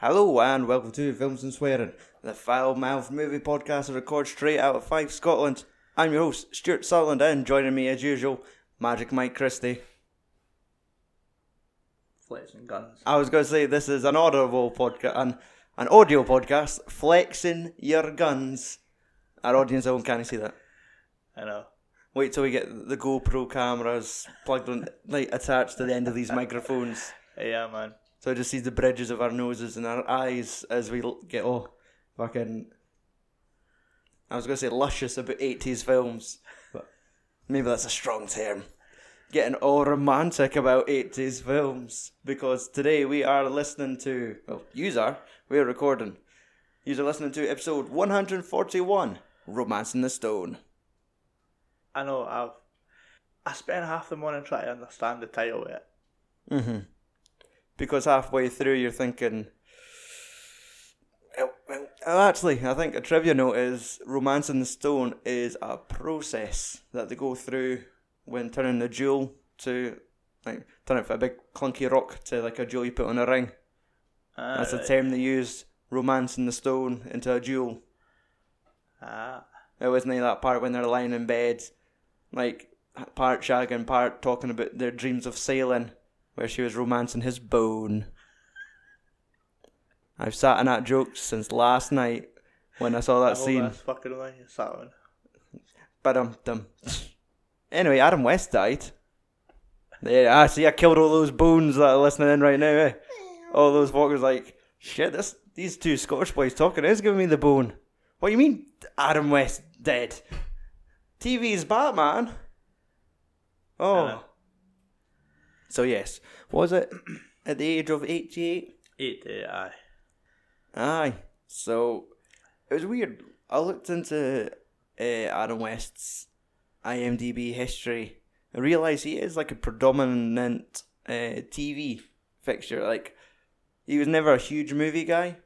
Hello and welcome to Films and Swearing, the foul mouthed movie podcast that records straight out of Fife, Scotland. I'm your host, Stuart Sutherland, and joining me as usual, Magic Mike Christie. Flexing guns. I was going to say this is an audible podcast, an, an audio podcast, flexing your guns. Our audience at home can't see that. I know. Wait till we get the GoPro cameras plugged in, like attached to the end of these microphones. Yeah, man. So I just see the bridges of our noses and our eyes as we get all fucking. I was going to say luscious about 80s films, but maybe that's a strong term. Getting all romantic about 80s films. Because today we are listening to. Well, yous are. We are recording. Yous are listening to episode 141 Romancing the Stone. I know. I've I spent half the morning trying to understand the title of it. Mm-hmm. Because halfway through you're thinking. Well, actually, I think a trivia note is Romancing the Stone is a process that they go through when turning the jewel to like turn it from a big clunky rock to like a jewel you put on a ring. Ah, That's the term they use. Romancing the stone into a jewel. Ah, It wasn't like that part when they're lying in bed, like part shagging, part talking about their dreams of sailing, where she was romancing his bone. I've sat in that joke since last night when I saw that scene. That's fucking annoying. That one. But um, dum. Anyway, Adam West died. There, I see. I killed all those bones that are listening in right now. Eh? All those fuckers like, shit. This these two Scottish boys talking is giving me the bone. What do you mean, Adam West dead? TV's Batman. Oh. So yes, was it at the age of eighty-eight? Eight day, aye. Aye. So it was weird. I looked into uh, Adam West's IMDb history. I realised he is like a predominant uh, TV fixture. Like he was never a huge movie guy.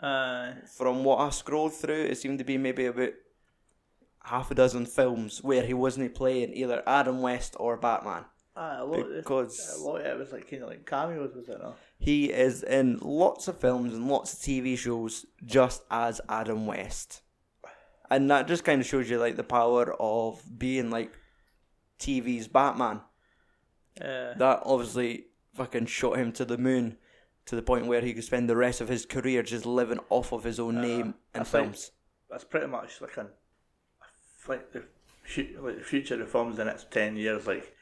Uh, From what I scrolled through, it seemed to be maybe about half a dozen films where he wasn't playing either Adam West or Batman. Aye, a Because- a lot of it was like kind of like cameos, was it? No? He is in lots of films and lots of TV shows just as Adam West. And that just kind of shows you like the power of being like TV's Batman. Uh, That obviously fucking shot him to the moon to the point where he could spend the rest of his career just living off of his own name I in films. that's pretty much like an like the like the future of films in the next ten years, like,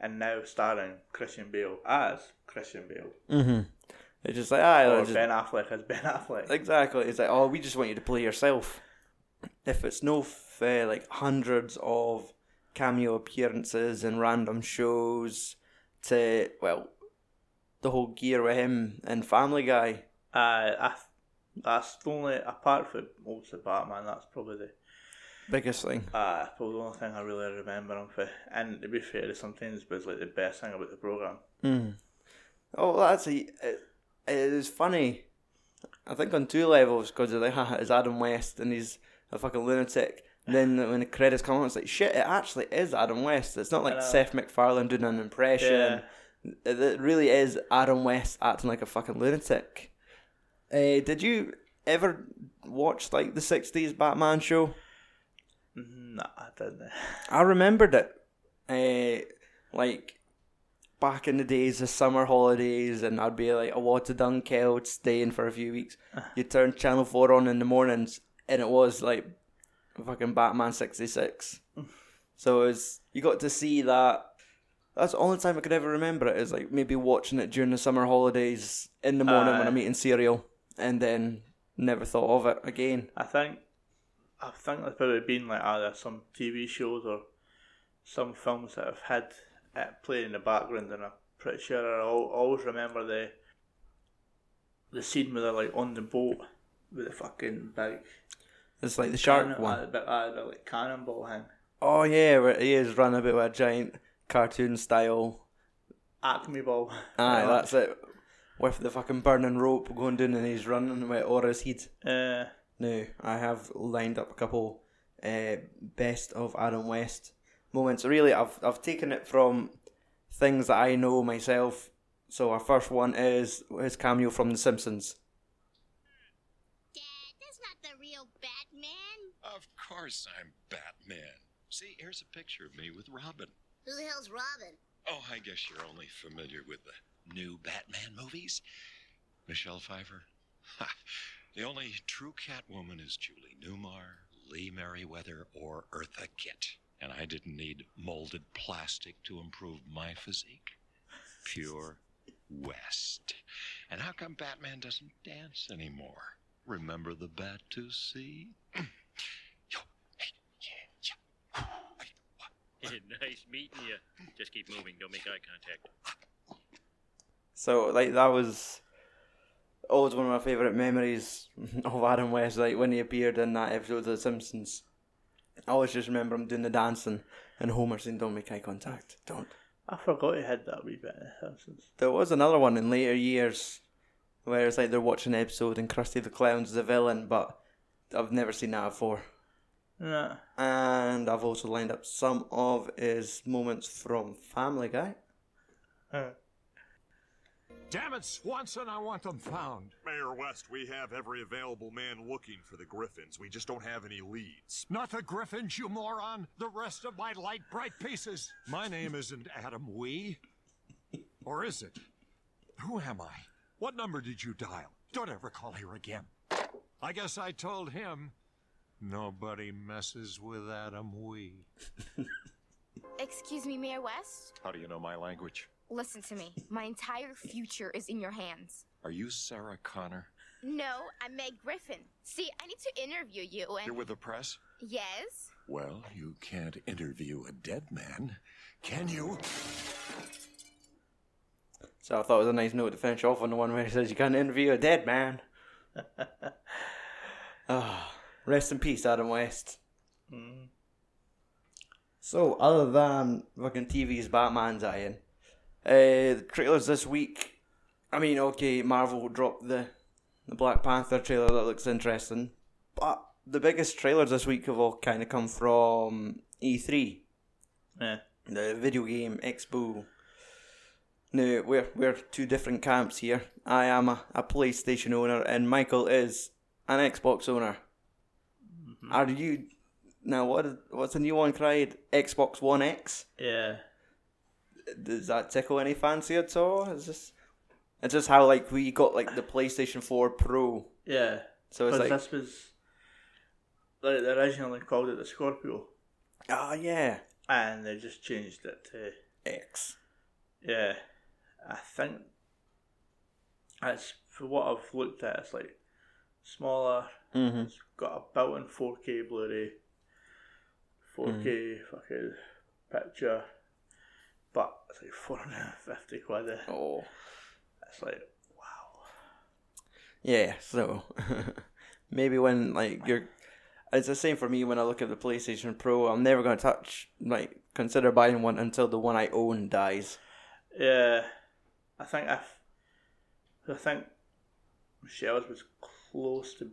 and now starring Christian Bale as Christian Bale Mm-hmm. It's just like, ah, or just, Ben Affleck as Ben Affleck. Exactly. It's like, oh, we just want you to play yourself. If it's no f- uh, like hundreds of cameo appearances in random shows, to well, the whole gear with him and Family Guy. Uh, I, that's the only apart from obviously Batman. That's probably the Biggest thing. uh, probably the only thing I really remember him for. And to be fair, it sometimes was like the best thing about the program. Mm. Oh, that's a, it, it is funny. I think on two levels because they're like, haha, it's Adam West and he's a fucking lunatic. Then when the credits come on, it's like shit. It actually is Adam West. It's not like. Seth MacFarlane doing an impression. Yeah, It it really is Adam West acting like a fucking lunatic. Uh, did you ever watch like the '60s Batman show? Nah, I didn't. I remembered it, uh, like back in the days of summer holidays, and I'd be like a water Dunkeld staying for a few weeks. You turn Channel Four on in the mornings, and it was like fucking Batman '66. so it was you got to see that. That's the only time I could ever remember it is like maybe watching it during the summer holidays in the morning when I'm eating cereal, and then never thought of it again. I think I think there's probably been like either some TV shows or some films that have had it playing in the background, and I'm pretty sure I always remember the the scene where they're like on the boat with the fucking big It's like the shark cannon- one. uh, bit, uh, bit like cannonball thing. Oh yeah, where he is running about with a giant cartoon style. Acme ball. Aye, that's it. With the fucking burning rope going down and he's running with Aura's head. Uh, Now, I have lined up a couple uh, best of Adam West moments. Really, I've I've taken it from things that I know myself. So our first one is his cameo from The Simpsons. Dad, that's not the real Batman. Of course I'm Batman. See, here's a picture of me with Robin. Who the hell's Robin? Oh, I guess you're only familiar with the new Batman movies. Michelle Pfeiffer. Ha. The only true Catwoman is Julie Newmar, Lee Meriwether, or Eartha Kitt. And I didn't need molded plastic to improve my physique. Pure West. And how come Batman doesn't dance anymore? Remember the Bat to see? Yo, hey, yeah, yeah. Hey, what? nice meeting you. Just keep moving. Don't make eye contact. So like that was always one of my favourite memories of Adam West, like when he appeared in that episode of The Simpsons. I always just remember him doing the dancing and Homer saying, Don't make eye contact. Don't. I forgot he had that wee bit in The Simpsons. There was another one in later years where it's like they're watching an episode and Krusty the Clown's the villain, but I've never seen that before. Nah. And I've also lined up some of his moments from Family Guy. Huh. Damn it, Swanson, I want them found. Mayor West, we have every available man looking for the Griffins. We just don't have any leads. Not the Griffins, you moron. The rest of my light bright pieces. My name isn't Adam Wee. Or is it? Who am I? What number did you dial? Don't ever call here again. I guess I told him nobody messes with Adam Wee. Excuse me, Mayor West? How do you know my language? Listen to me. My entire future is in your hands. Are you Sarah Connor? No, I'm Meg Griffin. See, I need to interview you and. You're with the press? Yes? Well, you can't interview a dead man, can you? So I thought it was a nice note to finish off on the one where he says you can't interview a dead man. Ah, rest in peace, Adam West. Mm. So, other than fucking TV's Batman dying, uh, the trailers this week. I mean, okay, Marvel dropped the the Black Panther trailer that looks interesting, but the biggest trailers this week have all kind of come from E3, Yeah. the video game expo. Now we're we're two different camps here. I am a, a PlayStation owner, and Michael is an Xbox owner. Are you now? What what's the new one cried? Xbox One X. Yeah. Does that tickle any fancy at all? Is this? It's just how like we got like the PlayStation Four Pro. Yeah. So it's like this was. Like, they originally called it the Scorpio. ah yeah And they just changed it to. X. Yeah. I think. It's, for what I've looked at, it's like smaller. Mm-hmm. It's got a built in 4K Blu ray, 4K fucking picture, but it's like 450 quid. eh? Oh It's like, wow. yeah. So maybe when like you're. It's the same for me when I look at the PlayStation Pro. I'm never going to touch like consider buying one until the one I own dies. Yeah, I think I, I think Michelle's was close to,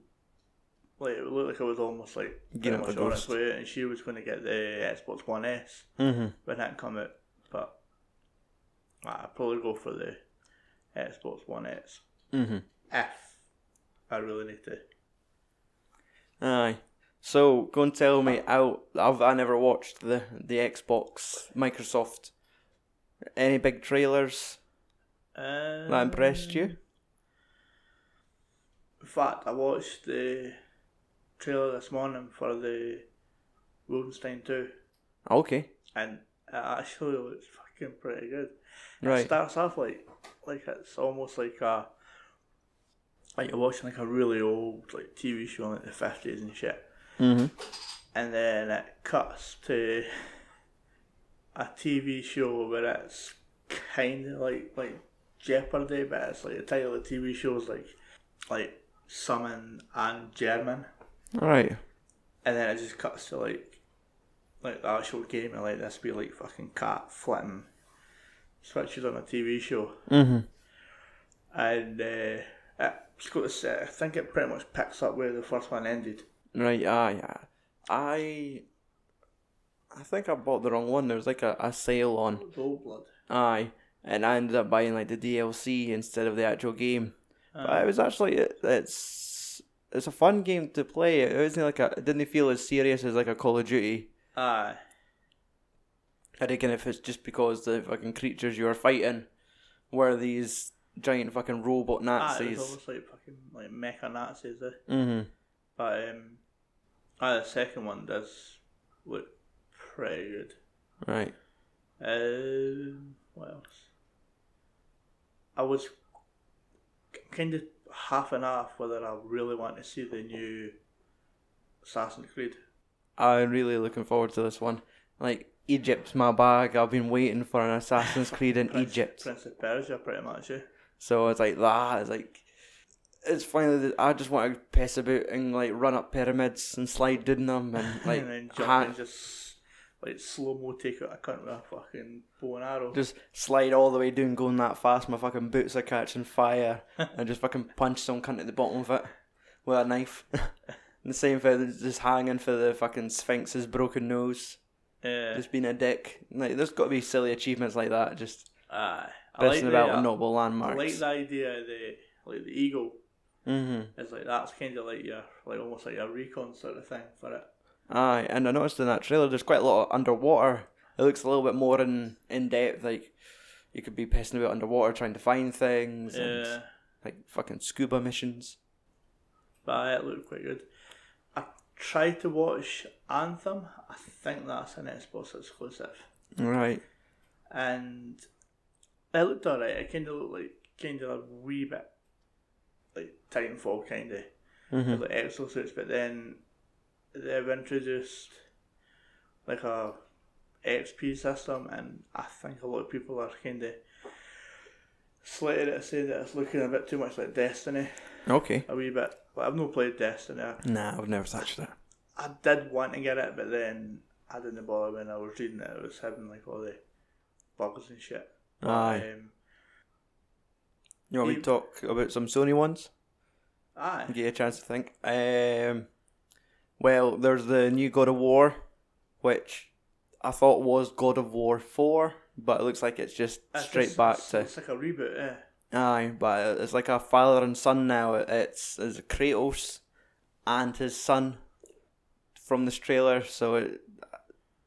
like it looked like it was almost like Getting pretty up a much on its ghost. way, and she was going to get the Xbox One S Mm-hmm. when that come out, I'd probably go for the Xbox One S Mm-hmm. if I really need to. Aye. So go and tell me out. I've I never watched the the Xbox Microsoft. Any big trailers Um, that impressed you? In fact, I watched the trailer this morning for the Wolfenstein 2, Okay. and it actually looks fucking pretty good. It starts off like like it's almost like a like you're watching like a really old like TV show in like the fifties and shit, Mm-hmm. and then it cuts to a TV show where it's kind of like like Jeopardy, but it's like the title of the TV show is like like Summon and German, Right. and then it just cuts to like like the actual game and like this be like fucking cat flitting switches on a TV show Mm-hmm. and uh, it's got this, uh, I think it pretty much picks up where the first one ended. Right. Aye. aye. I. I think I bought the wrong one. There was like a, a sale on. Old blood. Aye. and I ended up buying like the DLC instead of the actual game. but it was actually it, it's it's a fun game to play. It wasn't like a it didn't feel as serious as like a Call of Duty. Aye. I reckon if it's just because the fucking creatures you are fighting were these giant fucking robot Aye, it was almost like fucking like mecha Nazis. Eh? mm-hmm. But um, aye, the second one does look pretty good. Right. Um, what else? I was kind of half and half whether I really want to see the new Assassin's Creed. I'm really looking forward to this one. Like Egypt's my bag. I've been waiting for an Assassin's Creed in Prince, Egypt. Prince of Persia, pretty much. Eh? So it's like that. It's like it's finally. that I just want to piss about and like run up pyramids and slide down them and like and ha- and just like slow mo take out a cunt with a fucking bow and arrow. just slide all the way down, going that fast. My fucking boots are catching fire, and just fucking punch some cunt at the bottom of it with a knife. and the same thing, just hanging for the fucking Sphinx's broken nose, yeah. just being a dick. Like, there's got to be silly achievements like that. Just Aye. I like pissing the, about uh, noble I like the idea of the like the eagle. Mm-hmm. It's like that's kind of like your like almost like a recon sort of thing for it. Aye, and I noticed in that trailer there's quite a lot of underwater. It looks a little bit more in in depth. Like you could be pissing about underwater trying to find things and like fucking scuba missions. But it looked quite good. Tried to watch Anthem. I think that's an Xbox exclusive, Right. and it looked alright. It kind of looked like kind of a wee bit like Titanfall, kind of Mm-hmm. like exosuits. But then they've introduced like a XP system, and I think a lot of people are kind of slated it, saying that it's looking a bit too much like Destiny, Okay. a wee bit. But I've not played Destiny. Nah, I've never touched that. I did want to get it, but then I didn't bother when I was reading it. It was having like all the bugs and shit. Aye. Um, You want me to talk about some Sony ones? aye. Give you a chance to think. Um, well, there's the new God of War, which I thought was God of War Four, but it looks like it's just It's straight just- back it's, to It's like a reboot, eh? Aye, but it's like a father and son now. It's, it's Kratos and his son from this trailer. So it,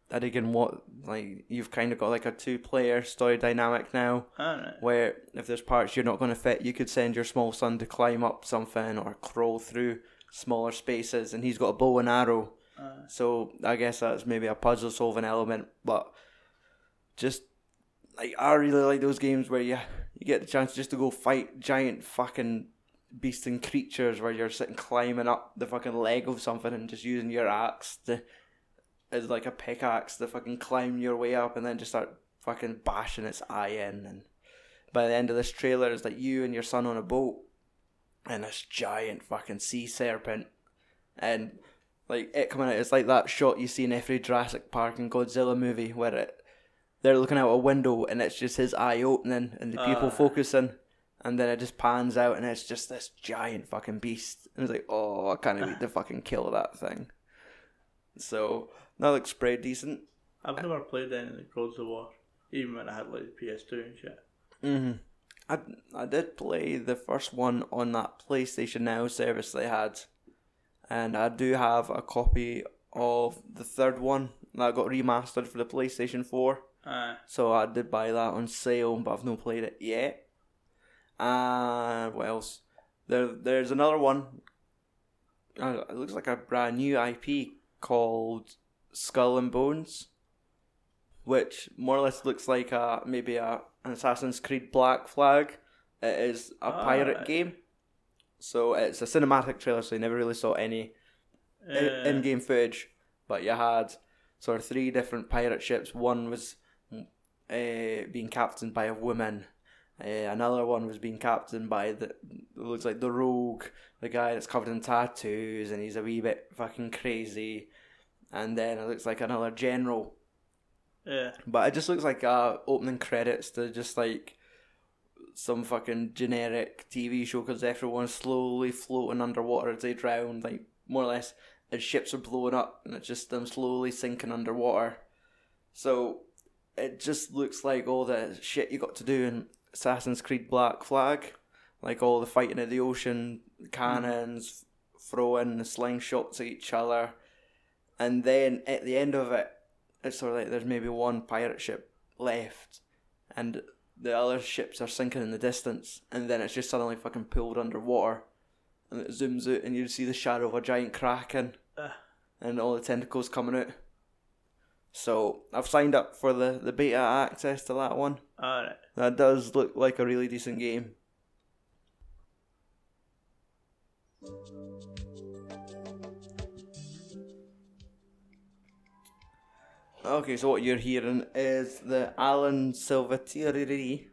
that again, what like you've kind of got like a two-player story dynamic now, Alright. where if there's parts you're not going to fit, you could send your small son to climb up something or crawl through smaller spaces, and he's got a bow and arrow. Aye. So I guess that's maybe a puzzle solving element, but just like I really like those games where you you get the chance just to go fight giant fucking beast and creatures where you're sitting climbing up the fucking leg of something and just using your axe to as like a pickaxe to fucking climb your way up and then just start fucking bashing its eye in. And by the end of this trailer it's like you and your son on a boat and this giant fucking sea serpent. And like it coming out it's like that shot you see in every Jurassic Park and Godzilla movie where it they're looking out a window and it's just his eye opening and the people Ah. focusing and then it just pans out and it's just this giant fucking beast and it's like oh I can't wait to fucking kill that thing so that looks pretty decent I've never played any of the Gods of War, even when I had like the PS2 and shit. hmm I, I did play the first one on that PlayStation Now service they had, and I do have a copy of the third one that got remastered for the PlayStation 4. So I did buy that on sale, but I've not played it yet. And what else? There, there's another one. Uh, it looks like a brand new IP called Skull and Bones, which more or less looks like a maybe a an Assassin's Creed Black Flag. It is a pirate Alright. game, so it's a cinematic trailer, so you never really saw any Uh, in game footage, but you had sort of three different pirate ships. One was uh, being captained by a woman. Uh, another one was being captained by the looks like the rogue, the guy that's covered in tattoos and he's a wee bit fucking crazy. And then it looks like another general, yeah. but it just looks like uh, opening credits to just like some fucking generic TV show because everyone's slowly floating underwater as they drown, like more or less as ships are blowing up and it's just them slowly sinking underwater. So it just looks like all the shit you got to do in Assassin's Creed Black Flag, like all the fighting in the ocean, cannons, throwing the slingshots at each other, and then at the end of it, it's sort of like there's maybe one pirate ship left, and the other ships are sinking in the distance, and then it's just suddenly fucking pulled underwater, and it zooms out, and you see the shadow of a giant kraken, Uh. and all the tentacles coming out. So I've signed up for the, the beta access to that one. Alright. That does look like a really decent game. Okay, so what you're hearing is the Alan Silvestri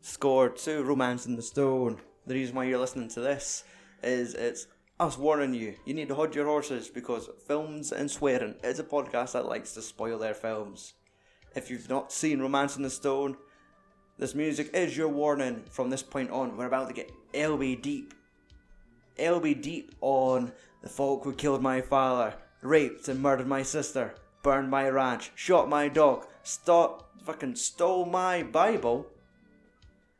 score to Romancing the Stone. The reason why you're listening to this is it's us warning you. You need to hold your horses because films and swearing is a podcast that likes to spoil their films. If you've not seen Romancing the Stone, this music is your warning. From this point on, we're about to get LB deep. LB deep on the folk who killed my father, raped and murdered my sister, burned my ranch, shot my dog, fucking stole my Bible,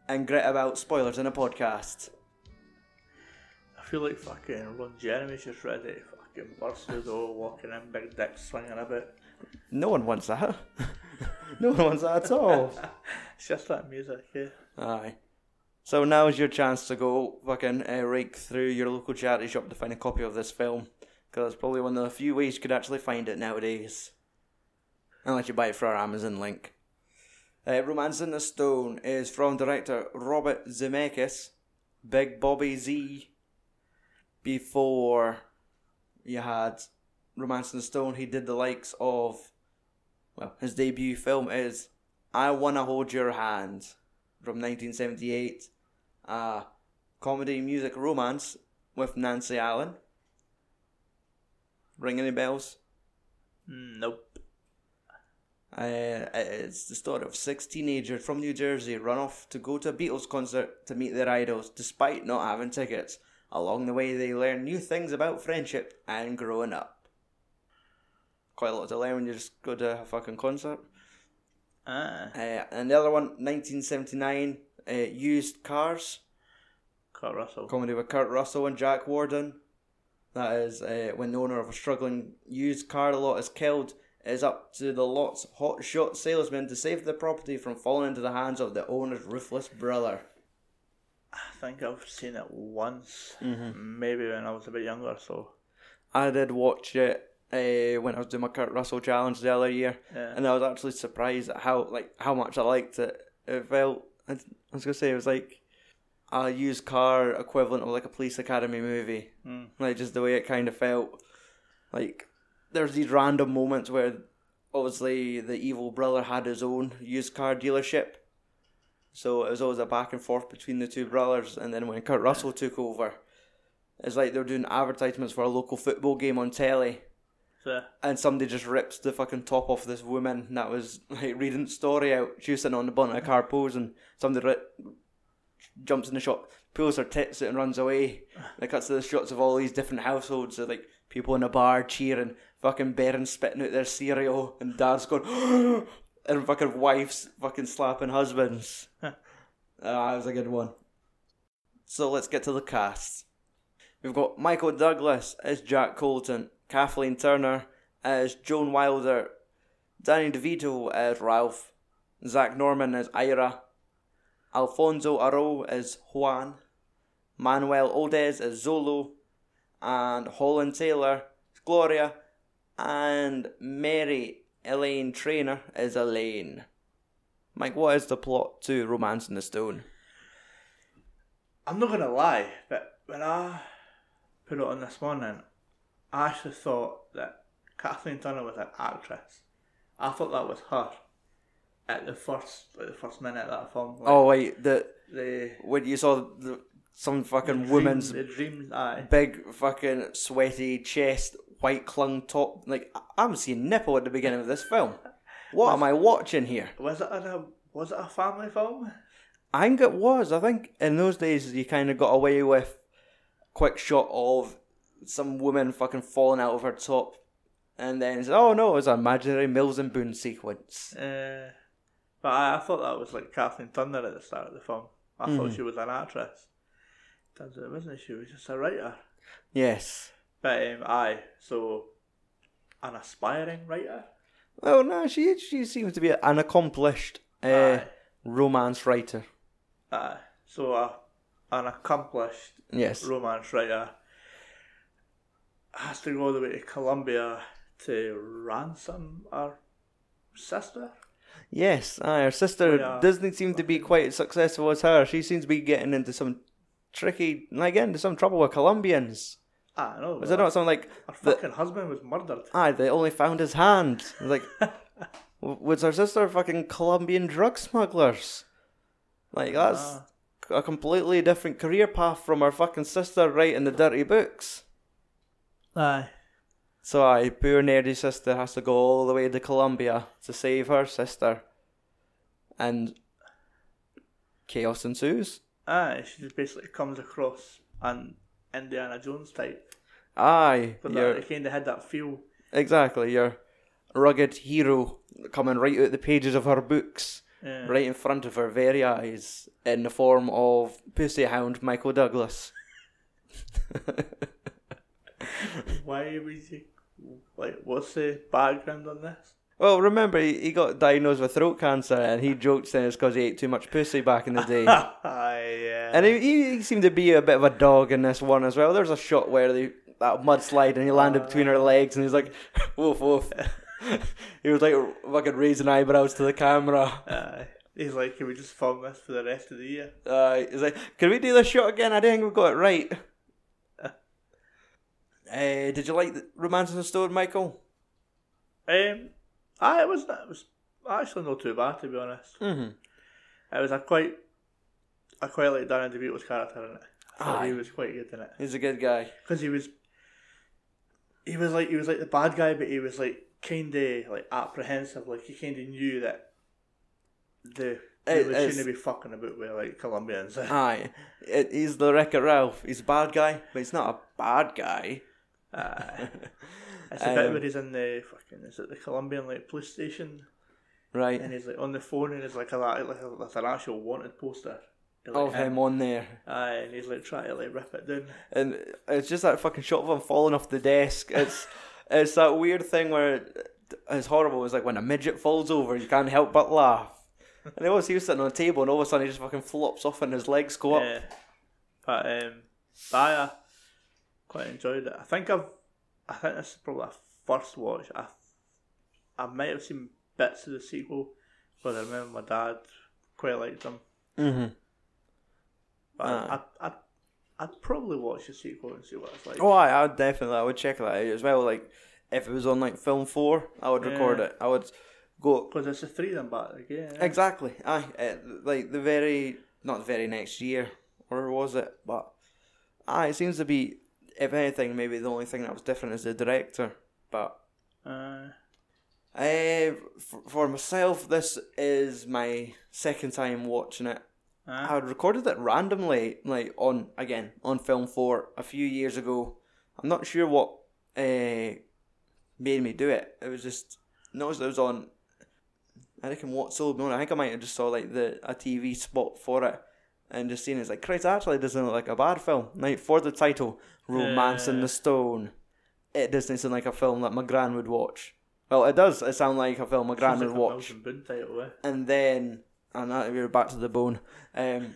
and grit about spoilers in a podcast. I feel like fucking Ron Jeremy's just ready to fucking burst through the door, walking in, big dick swinging a bit. No one wants that. no one wants that at all. It's just that music, yeah. Aye. So now's your chance to go fucking uh, rake through your local charity shop to find a copy of this film. Because it's probably one of the few ways you could actually find it nowadays. Unless you buy it for our Amazon link. Uh, Romancing the Stone is from director Robert Zemeckis, Big Bobby Z. Before you had Romancing the Stone, he did the likes of, well, his debut film is I Wanna Hold Your Hand from 1978, a comedy music romance with Nancy Allen. Ring any bells? Nope. Uh, it's the story of six teenagers from New Jersey run off to go to a Beatles concert to meet their idols despite not having tickets. Along the way, they learn new things about friendship and growing up. Quite a lot to learn when you just go to a fucking concert. Ah, Uh, and the other one, 1979, uh, Used Cars, Kurt Russell. comedy with Kurt Russell and Jack Warden. That is uh, when the owner of a struggling used car lot is killed. It is up to the lot's hotshot salesman to save the property from falling into the hands of the owner's ruthless brother. I think I've seen it once, Mm-hmm. maybe when I was a bit younger, so I did watch it uh, when I was doing my Kurt Russell challenge the other year, yeah. and I was actually surprised at how like how much I liked it. It felt I was gonna say it was like a used car equivalent of like a police academy movie. Mm. Like just the way it kind of felt. Like there's these random moments where obviously the evil brother had his own used car dealership. So it was always a back and forth between the two brothers and then when Kurt Russell took over, it's like they were doing advertisements for a local football game on telly So, and somebody just rips the fucking top off this woman that was like reading the story out. She was sitting on the bonnet of a car posing. Somebody ri- jumps in the shop, pulls her tits out and runs away. And it cuts to the shots of all these different households. So like people in a bar cheering, fucking Baron spitting out their cereal, and dad's going, oh, and fucking wives fucking slapping husbands. Ah, that was a good one. So let's get to the cast. We've got Michael Douglas as Jack Colton, Kathleen Turner as Joan Wilder, Danny DeVito as Ralph, Zack Norman as Ira, Alfonso Arau as Juan, Manuel Ojeda as Zolo, and Holland Taylor as Gloria, and Mary Elaine Trainor is Elaine. Mike, what is the plot to Romance in the Stone? I'm not gonna lie, but when I put it on this morning, I actually thought that Kathleen Turner was an actress. I thought that was her at the first, like the first minute of that film. Like, Oh wait, the the when you saw the, some fucking dream- woman's. Aye, big fucking sweaty chest, white clung top. Like I'm seeing nipple at the beginning of this film. What am I watching here? was it a was it a family film? I think it was. I think in those days you kind of got away with quick shot of some woman fucking falling out of her top, and then it's, oh no, it was an imaginary Mills and Boon sequence. Uh, But I, I thought that was like Kathleen Turner at the start of the film. I thought Mhm. she was an actress. Turns out it wasn't. She was just a writer. Yes. But um, aye, so an aspiring writer. Well, no, she she seems to be an accomplished uh, romance writer. Aye. So uh, an accomplished Yes. romance writer has to go all the way to Colombia to ransom her sister. Yes, aye, her sister Yeah. doesn't seem to be quite as successful as her. She seems to be getting into some tricky, like, into some trouble with Colombians. I know. Was it not something like, Her the, fucking husband was murdered. aye, they only found his hand? Like, was her sister fucking Colombian drug smugglers? Like, that's Ah. a completely different career path from her fucking sister writing the dirty books. Aye. So aye, poor nerdy sister has to go all the way to Colombia to save her sister. And chaos ensues. Aye, she just basically comes across an Indiana Jones type. Aye, But that, it kind of had that feel. exactly, your rugged hero coming right out the pages of her books, Yeah. right in front of her very eyes, in the form of Pussy Hound Michael Douglas. Why was he. Like, what's the background on this? Well, remember, he, he got diagnosed with throat cancer and he joked saying it's because he ate too much pussy back in the day. Yeah. And he, he seemed to be a bit of a dog in this one as well. There's a shot where they that mudslide and he landed between her legs and he's like, woof woof. he was like fucking raising eyebrows to the camera. Aye. He's like, can we just film this for the rest of the year? Uh, he's like, can we do this shot again? I think we've got it right. Uh, did you like the Romancing the Stone, Michael? Um, aye, it was, it was actually not too bad, to be honest. Mm-hmm. It was a quite. I quite like Danny DeVito's character in it. I thought he was quite good in it. He's a good guy. because he was he was like he was like the bad guy but he was like kind of like apprehensive like he kind of knew that the It- they it's- shouldn't be fucking about with like Colombians Aye, it, he's the Wreck-It Ralph. He's a bad guy, but he's not a bad guy. Aye. it's a bit Um, where he's in the fucking is it the Colombian like police station Right. and he's like on the phone and it's like a like, a, like an actual wanted poster like, Of him on there. aye and he's like trying to like rip it down and it's just that fucking shot of him falling off the desk. It's it's that weird thing where it's horrible. It's like when a midget falls over, you can't help but laugh. And it was he was sitting on a table, and all of a sudden he just fucking flops off, and his legs go up. Yeah. But um, I uh, quite enjoyed it. I think I've, I think this is probably a first watch. I, I might have seen bits of the sequel, but I remember my dad quite liked them. Mm-hmm. But Aye. I, I, I'd probably watch the sequel and see what it's like. Oh, I, I would definitely, I would check that out as well. Like if it was on like film four, I would record it. I would go Because it's the three of them back again. eh? exactly. Aye, uh, like the very not the very next year, or was it? But aye, it seems to be. If anything, maybe the only thing that was different is the director. But Uh, Uh, for, for myself, this is my second time watching it. I uh, had recorded it randomly, like on again on film four a few years ago. I'm not sure what uh, made me do it. It was just noticed it was on. I reckon what sold me on. I think I might have just saw like the a TV spot for it, and just seen it. it's like Christ. Actually, doesn't look like a bad film. Like for the title, Romancing the Stone, it doesn't sound like a film that my gran would watch. Well, it does. It sound like a film my gran sounds would watch title, eh? and then and that we're back to the bone. Um,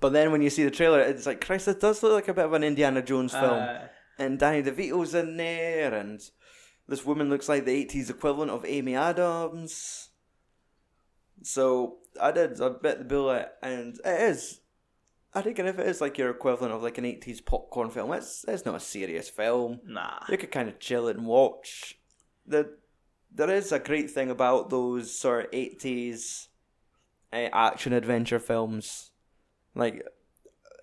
but then when you see the trailer, it's like Christ, it does look like a bit of an Indiana Jones film. Uh, and Danny DeVito's in there, and this woman looks like the '80s equivalent of Amy Adams. So I did a bit the bullet, and it is. I think if it is like your equivalent of like an '80s popcorn film, it's it's not a serious film nah. you could kind of chill it and watch. The there is a great thing about those sort of eighties uh, action adventure films. Like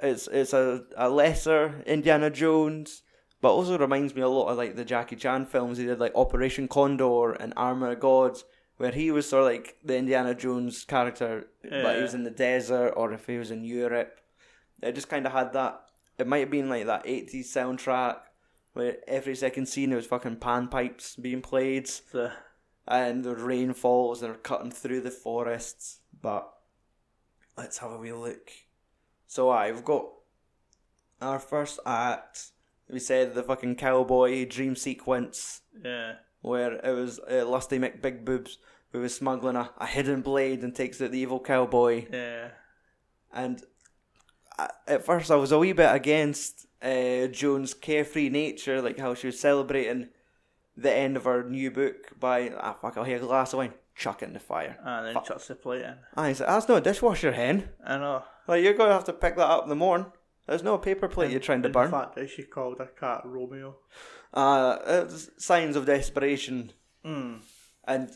it's it's a, a lesser Indiana Jones, but also reminds me a lot of like the Jackie Chan films he did, like Operation Condor and Armor of Gods, where he was sort of like the Indiana Jones character, but he was in the desert or if he was in Europe. It just kind of had that. It might have been like that eighties soundtrack where every second scene there was fucking panpipes being played. So, and the rain falls and they're cutting through the forests. But let's have a wee look. So I've got our first act. We said the fucking cowboy dream sequence Yeah. Where it was uh, Lusty Mick Big Boobs who was smuggling a, a hidden blade and takes out the evil cowboy. Yeah. And I, at first, I was a wee bit against uh, Joan's carefree nature, like how she was celebrating the end of her new book by, ah, fuck, I'll have a glass of wine, chuck it in the fire. And then Fuck. chucks the plate in. I said, that's not a dishwasher hen. I know. Like, you're going to have to pick that up in the morning. There's no paper plate you're trying to In burn. fact, that she called her cat Romeo. Uh, it's signs of desperation. Mm. And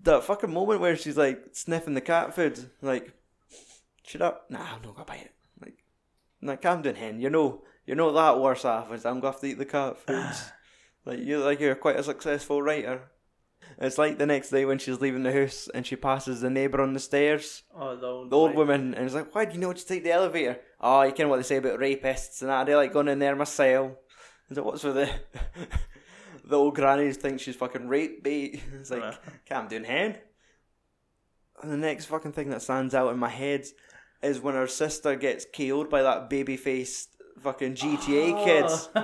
the fucking moment where she's like sniffing the cat food, like, shut up. Nah, I'm not gonna buy it. Like, like calm down, hen. You know, you're not that worse off as I'm gonna have to eat the cat foods. like you're like you're quite a successful writer. It's like the next day when she's leaving the house and she passes the neighbour on the stairs, Oh, the old, the old woman, and it's like, why do you know to take the elevator? Oh, you know what they say about rapists and that. They like going in there myself. Is it what's with the the old grannies think she's fucking rape bait? It's like, Uh. calm down, hen. And the next fucking thing that stands out in my head is when her sister gets killed by that baby faced fucking GTA kids.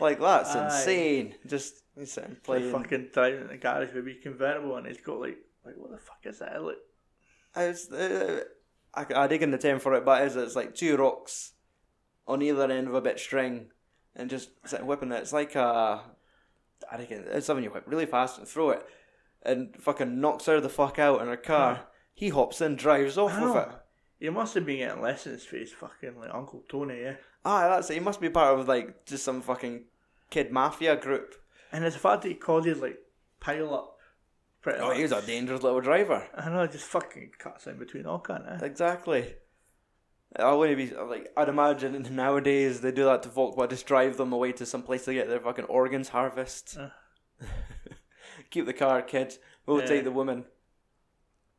Like that's Aye. insane. Just he's sitting playing. fucking driving in the garage with a convertible and he's got like, like what the fuck is that? Like, I was, uh, I, I dig in the term for it, but it is it's like two rocks on either end of a bit of string, and just sitting whipping it. It's like a, I think it's something you whip really fast and throw it, and fucking knocks her the fuck out in her car. He hops in, drives off I with it. He must have been getting lessons for his fucking like Uncle Tony, yeah. Ah, that's it. He must be part of like just some fucking kid mafia group. And it's the fact that he called his like pile up pretty Oh, much. he was a dangerous little driver. I know, just fucking cuts in between all kind of. Exactly. I wouldn't be like I'd imagine nowadays they do that to folk, but just drive them away to some place to get their fucking organs harvested. Uh. Keep the car, kid. We'll Yeah. take the woman.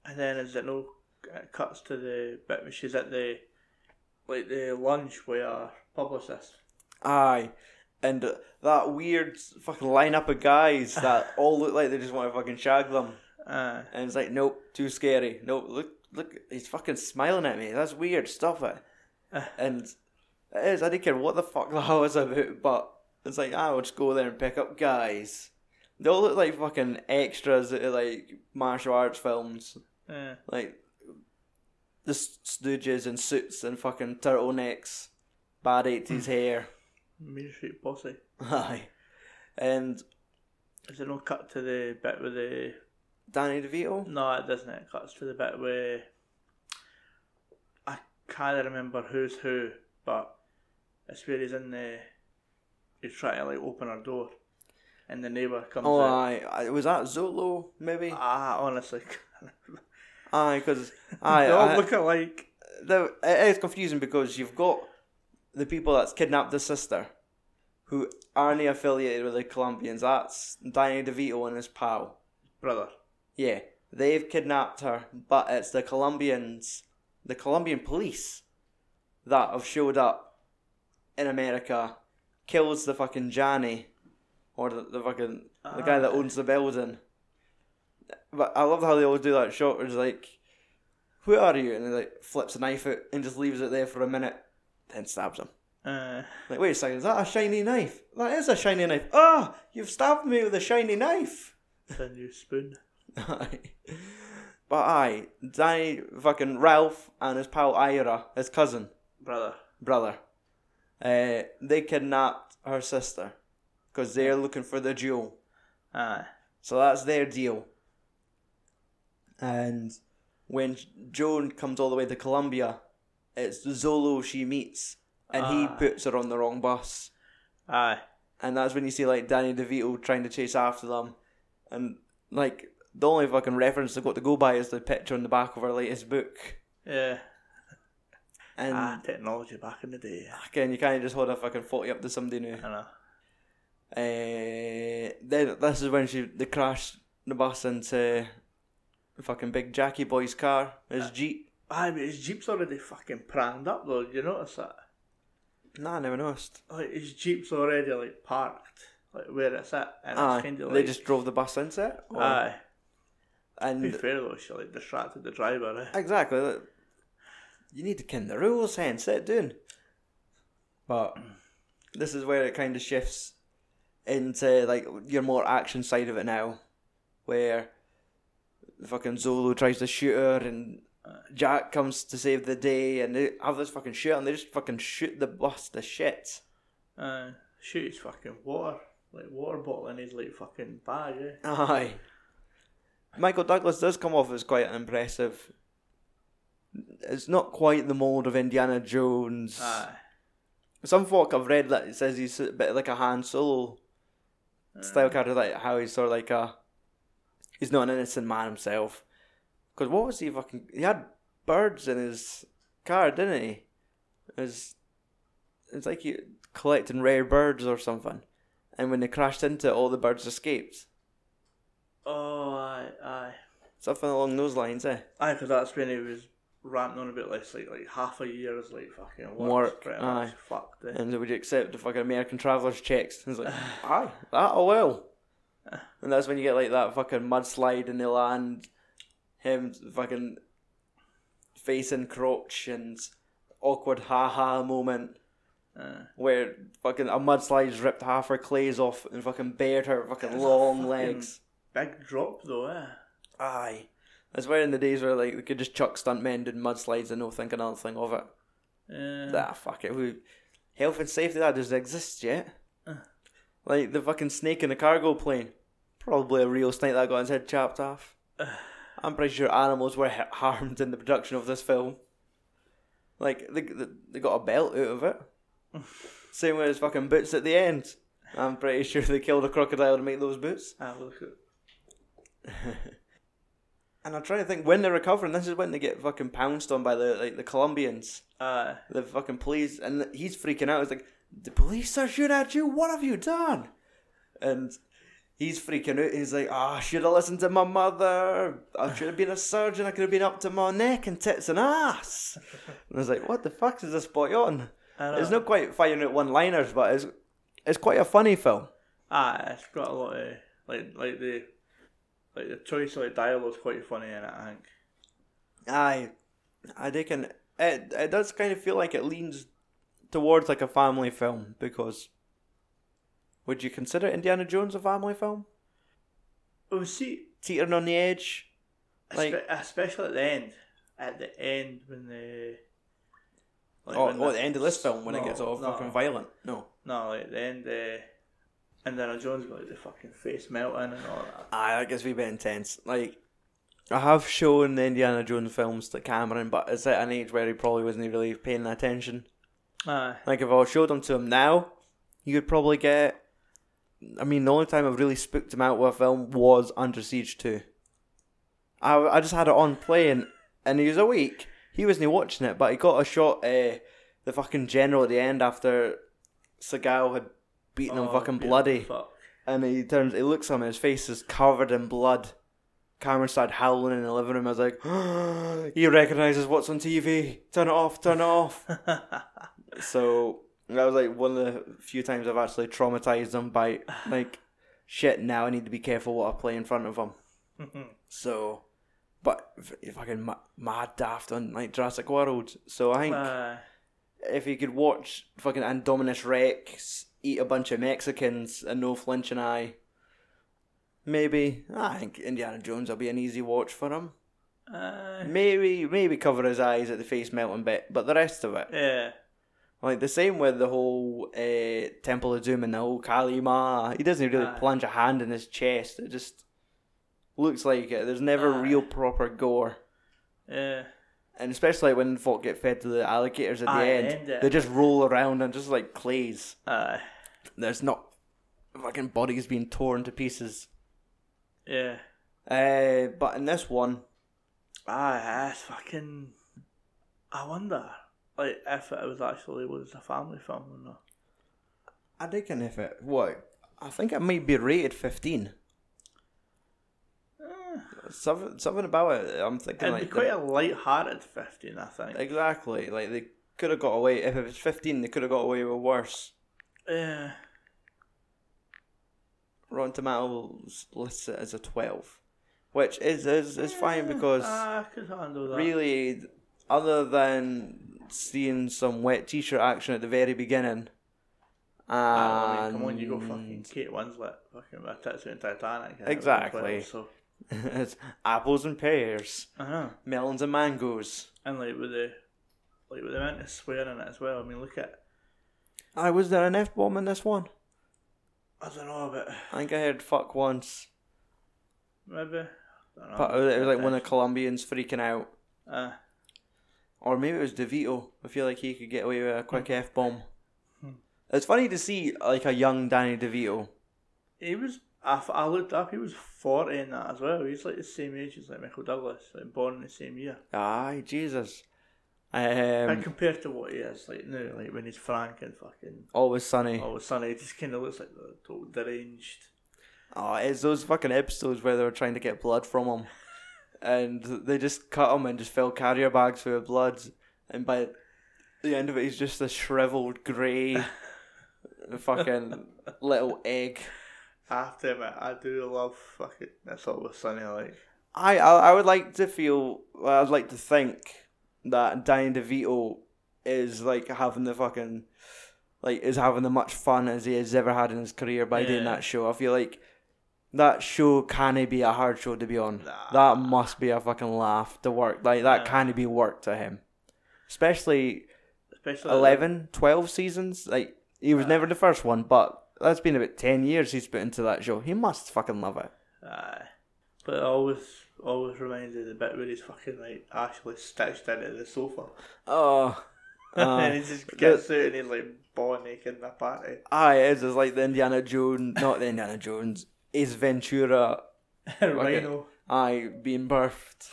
And then is it no it cuts to the bit where she's at the like the lunch with our publicist. Aye, and uh, that weird fucking lineup of guys that all look like they just want to fucking shag them, Uh, and it's like, nope, too scary. Nope, look, look, he's fucking smiling at me. That's weird. Stop it. Uh. and it is. I didn't care what the fuck the hell was about, but it's like ah, I will just go there and pick up guys. They all look like fucking extras at like martial arts films, uh, like the stooges in suits and fucking turtlenecks, bad eighties hmm. hair. Mean Street Posse. Aye, and Is it no cut to the bit with the Danny DeVito. No, it doesn't. It cuts to the bit where I can't remember who's who, but it's where he's in the. He's trying to like open her door, and the neighbour comes Oh, aye, aye, was that Zolo maybe? Ah, honestly, Aye, because aye, they all look alike. the, it is confusing because you've got the people that's kidnapped the sister, who aren't affiliated with the Colombians. That's Danny DeVito and his pal. Brother. Yeah, they've kidnapped her, but it's the Colombians, the Colombian police, that have showed up in America, kills the fucking Johnny, or the, the fucking the guy that Ah. owns the building. But I love how they always do that shot where it's like, "Who are you?" and he like flips a knife out and just leaves it there for a minute, then stabs him. Uh, Like, wait a second, is that a shiny knife? That is a shiny knife. Ah, you've stabbed me with a shiny knife. it's a new spoon. Aye. But aye, Danny fucking Ralph and his pal Ira, his cousin, Brother. brother, uh, they kidnapped her sister because they're looking for the jewel. Aye. So that's their deal. And when Joan comes all the way to Colombia, it's Zolo she meets, and he Ah. puts her on the wrong bus. Aye. And that's when you see like Danny DeVito trying to chase after them, and like the only fucking reference they've got to go by is the picture on the back of her latest book. Yeah. And ah, technology back in the day. again, you can't just hold a fucking forty up to somebody new. I know. Uh, then this is when she they crash the bus into the fucking big Jackie boy's car, his jeep. Aye, but his Jeep's already fucking pranged up though. Did you notice that? Nah, I never noticed. Like his Jeep's already like parked, like where it's at, and Aye, it's kind of like they just drove the bus into it. or- aye. And To be fair though, she like distracted the driver. Eh? Exactly. like, You need to ken the rules, hence it down. But this is where it kind of shifts into like your more action side of it now, where fucking Zolo tries to shoot her and Jack comes to save the day, and they have this fucking shoot and they just fucking shoot the bus to shit. Uh, shoot his fucking water, like water bottle in his like fucking bag. Eh? Aye. Michael Douglas does come off as quite an impressive. It's not quite the mold of Indiana Jones. Aye. Some folk I've read that it says he's a bit like a Han Solo hmm. style character, like how he's sort of like a. He's not an innocent man himself. Because what was he fucking. He had birds in his car, didn't he? It was. It's like he collecting rare birds or something. And when they crashed into it, all the birds escaped. Oh, aye, aye. Something along those lines, eh? Aye, because that's when he was ranting on about this, like, like half a year is like, fucking work. Work, aye. fucked, eh? And would you accept the fucking American traveller's checks? And it's like, aye, that I will. And that's when you get like that fucking mudslide and they land, him fucking facing crotch and awkward ha ha moment Uh, where fucking a mudslide's ripped half her clays off and fucking bared her fucking long fucking- legs. Big drop, though, eh? Aye. That's where in the days where like we could just chuck stuntmen doing mudslides and no think another thing of it. Yeah. Ah, fuck it. We, health and safety that doesn't exist yet. Like the fucking snake in the cargo plane. Probably a real snake that got his head chopped off. I'm pretty sure animals were harmed in the production of this film. Like, they, they, they got a belt out of it. Same with his fucking boots at the end. I'm pretty sure they killed a crocodile to make those boots. Ah, look at And I'm trying to think when they're recovering. This is when they get fucking pounced on by the like the Colombians. Aye. the fucking police, and he's freaking out. He's like, "The police are shooting at you. What have you done?" And he's freaking out. He's like, "Ah, I should have listened to my mother. I should have been a surgeon. I could have been up to my neck and tits and ass." And I was like, "What the fuck is this boy on?" It's not quite firing out one-liners, but it's it's quite a funny film. Ah, it's got a lot of like like the like the choice of like dialogue's quite funny in it. I think. Aye, I reckon it it does kind of feel like it leans towards like a family film because. Would you consider Indiana Jones a family film? Oh, see, Teetering on the edge. Like- especially at the end. At the end when the. Like oh, when oh, at the end of this film when it gets all no. fucking violent. No. No, like at the end, uh, Indiana Jones got the fucking face melting and all that. Aye, that gets a wee bit intense. Like, I have shown the Indiana Jones films to Cameron, but it's at an age where he probably wasn't really paying attention. Aye. Like, if I showed them to him now, you could probably get. I mean, the only time I've really spooked him out with a film was Under Siege 2. I, I just had it on playing, and he was awake. He wasn't watching it, but he got a shot uh, the fucking general at the end after Seagal had beaten him Oh, fucking bloody. Fuck. And he turns, he looks at him, his face is covered in blood. Cameron started howling in the living room. I was like, he recognises what's on TV. Turn it off, turn it off. so that was like one of the few times I've actually traumatized him by like, shit. Now I need to be careful what I play in front of him. so, but fucking ma- mad daft on like Jurassic World. So I think Aye. if you could watch fucking Indominus Rex eat a bunch of Mexicans and no flinch an eye, maybe I think Indiana Jones will be an easy watch for him. Aye. Maybe maybe cover his eyes at the face melting bit, but the rest of it, Yeah. like the same with the whole uh, Temple of Doom and the whole Kali Ma, he doesn't really Aye. plunge a hand in his chest. It just looks like it. There's never real proper gore. Yeah. And especially when folk get fed to the alligators at the Aye, end, end it. they just roll around and just like clays. Aye. There's not fucking bodies being torn to pieces. Yeah. Uh, but in this one, Aye, that's fucking. I wonder, like, if it was actually was a family film or not. I reckon if it what I think it might be rated fifteen. Something, something about it. I'm thinking It'd like be quite a light-hearted fifteen, I think. exactly like they could have got away if it was fifteen. They could have got away with worse. Yeah. Rotten Tomatoes lists it as a twelve. which is is, is fine because Ah, I could handle that. really, other than seeing some wet t-shirt action at the very beginning, Ah, I mean, come on, you got fucking Kate Winslet, fucking with tits in Titanic. and Exactly. everything, So it's apples and pears, know, melons and mangoes. and like with the like with the amount of swearing in it as well. I mean, look at I was there an f bomb in this one. I don't know, but I think I heard fuck once, maybe I don't know. but it was like one of the Colombians freaking out. Uh, Or maybe it was DeVito. I feel like he could get away with a quick hmm. F bomb. Hmm. It's funny to see like a young Danny DeVito. he was. I, f- I looked up. He was forty in that as well. He's like the same age as like Michael Douglas, like born in the same year. Aye, Jesus. and Um, compared to what he is like now, like when he's frank and fucking always sunny. Always Sunny, he just kind of looks like the total deranged. Oh, it's those fucking episodes where they were trying to get blood from him, and they just cut him and just fill carrier bags of blood, and by the end of it, he's just a shriveled grey, fucking little egg. I have to admit, I do love fucking. That's always sunny. Like I, I I would like to feel. I'd like to think that Danny DeVito is like having the fucking like is having the much fun as he has ever had in his career by doing that show. I feel like that show can't be a hard show to be on. Nah. That must be a fucking laugh to work. Like that Nah. can't be work to him. Especially especially 11, 12 seasons. Like he was never the first one, but that's been about ten years he's put into that show. He must fucking love it. Aye. But it always, always reminds me of the bit where he's fucking like actually stitched into the sofa. Oh. and uh, he just gets out and he's like ball naked in the party. Aye, it is. It's like the Indiana Jones, not the Indiana Jones, Ace Ventura. Rhino. Aye, being birthed.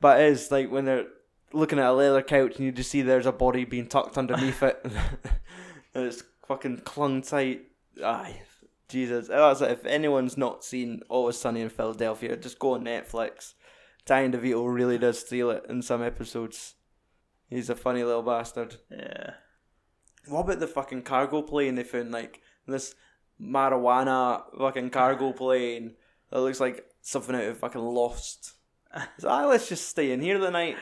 But it is like when they're looking at a leather couch and you just see there's a body being tucked underneath it, and it's fucking clung tight. Aye, Jesus. That's it. If anyone's not seen Always Sunny in Philadelphia, just go on Netflix. Danny DeVito really does steal it in some episodes. He's a funny little bastard. Yeah. What about the fucking cargo plane they found? Like this marijuana fucking cargo plane that looks like something out of fucking Lost. So, ah, let's just stay in here the night.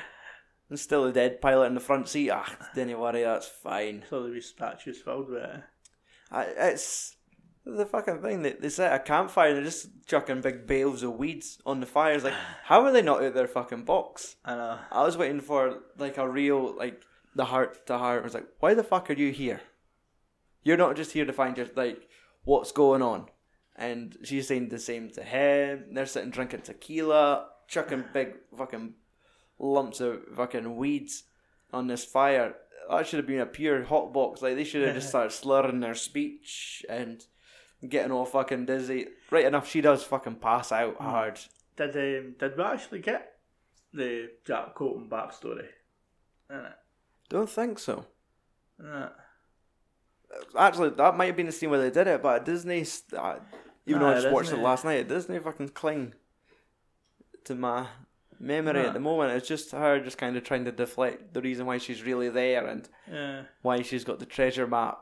There's still a dead pilot in the front seat. Ah, don't you worry, that's fine. So there'll be statues filled with it. I, it's the fucking thing. that they set a campfire and they're just chucking big bales of weeds on the fire. It's like, how are they not out their fucking box? I know. I was waiting for like a real like the heart to heart. I was like, why the fuck are you here? You're not just here to find your like what's going on. And she's saying the same to him. They're sitting drinking tequila, chucking big fucking lumps of fucking weeds on this fire. That should have been a pure hot box. Like they should have just started slurring their speech and getting all fucking dizzy. Right enough, she does fucking pass out hard. Did um, did we actually get the Jack Colton backstory? Don't think so. Actually, that might have been the scene where they did it, but Disney, uh, even though I Aye, just watched it Disney. last night, it Disney fucking cling to my memory Nah. at ah. the moment. It's just her just kind of trying to deflect the reason why she's really there and Yeah. why she's got the treasure map.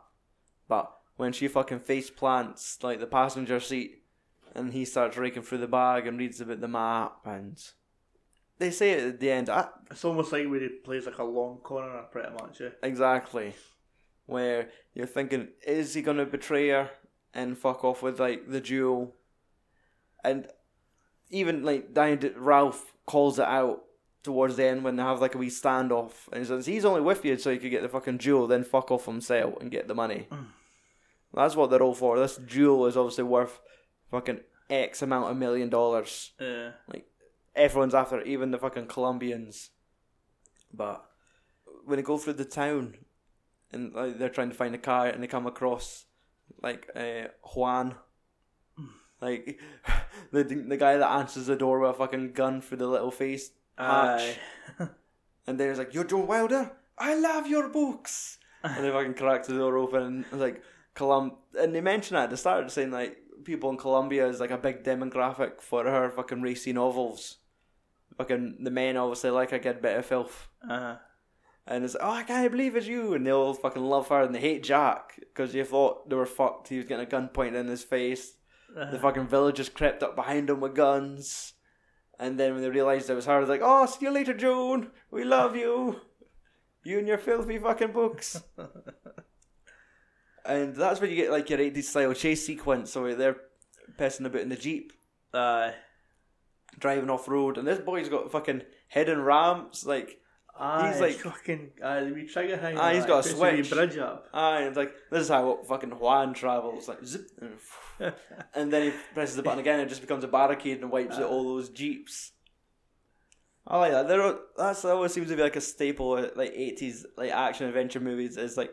But when she fucking face plants like the passenger seat, and he starts raking through the bag and reads about the map, and they say it at the end. I, It's almost like when he plays like a long corner, pretty much. Yeah. Exactly. Where you're thinking, is he gonna betray her and fuck off with like the jewel? And even like Danny D- Ralph calls it out towards the end when they have like a wee standoff, and he says he's only with you so he could get the fucking jewel, then fuck off himself and get the money. That's what they're all for. This jewel is obviously worth fucking X amount of million dollars Yeah. everyone's after it, even the fucking Colombians. But when they go through the town and like, they're trying to find a car and they come across like uh, Juan, like the the guy that answers the door with a fucking gun through the little face hatch, and then he's like, "You're Joan Wilder. I love your books." and they fucking crack the door open and it's like Colum and they mention at the start saying like people in Colombia is like a big demographic for her fucking racy novels. Fucking the men obviously like a good bit of filth. Uh, And it's like, oh, I can't believe it's you. And they all fucking love her and they hate Jack because you thought they were fucked. He was getting a gun pointed in his face. The fucking villagers crept up behind him with guns. And then when they realised it was her, they're like, oh, see you later, Joan. We love you. You and your filthy fucking books. and that's when you get like your 80s style chase sequence. So they're pissing about in the Jeep, Aye. driving off road. And this boy's got fucking hidden ramps. Like, Aye, He's like- fucking. Aye, the wee trigger thing. Ah, he's like, got a puts the wee switch. bridge up. ah, and it's like, this is how fucking Juan travels. Like, zip. and- and then he presses the button again and it just becomes a barricade and wipes out all those Jeeps. I like that. There, that's that always seems to be like a staple of like eighties like action adventure movies. Is like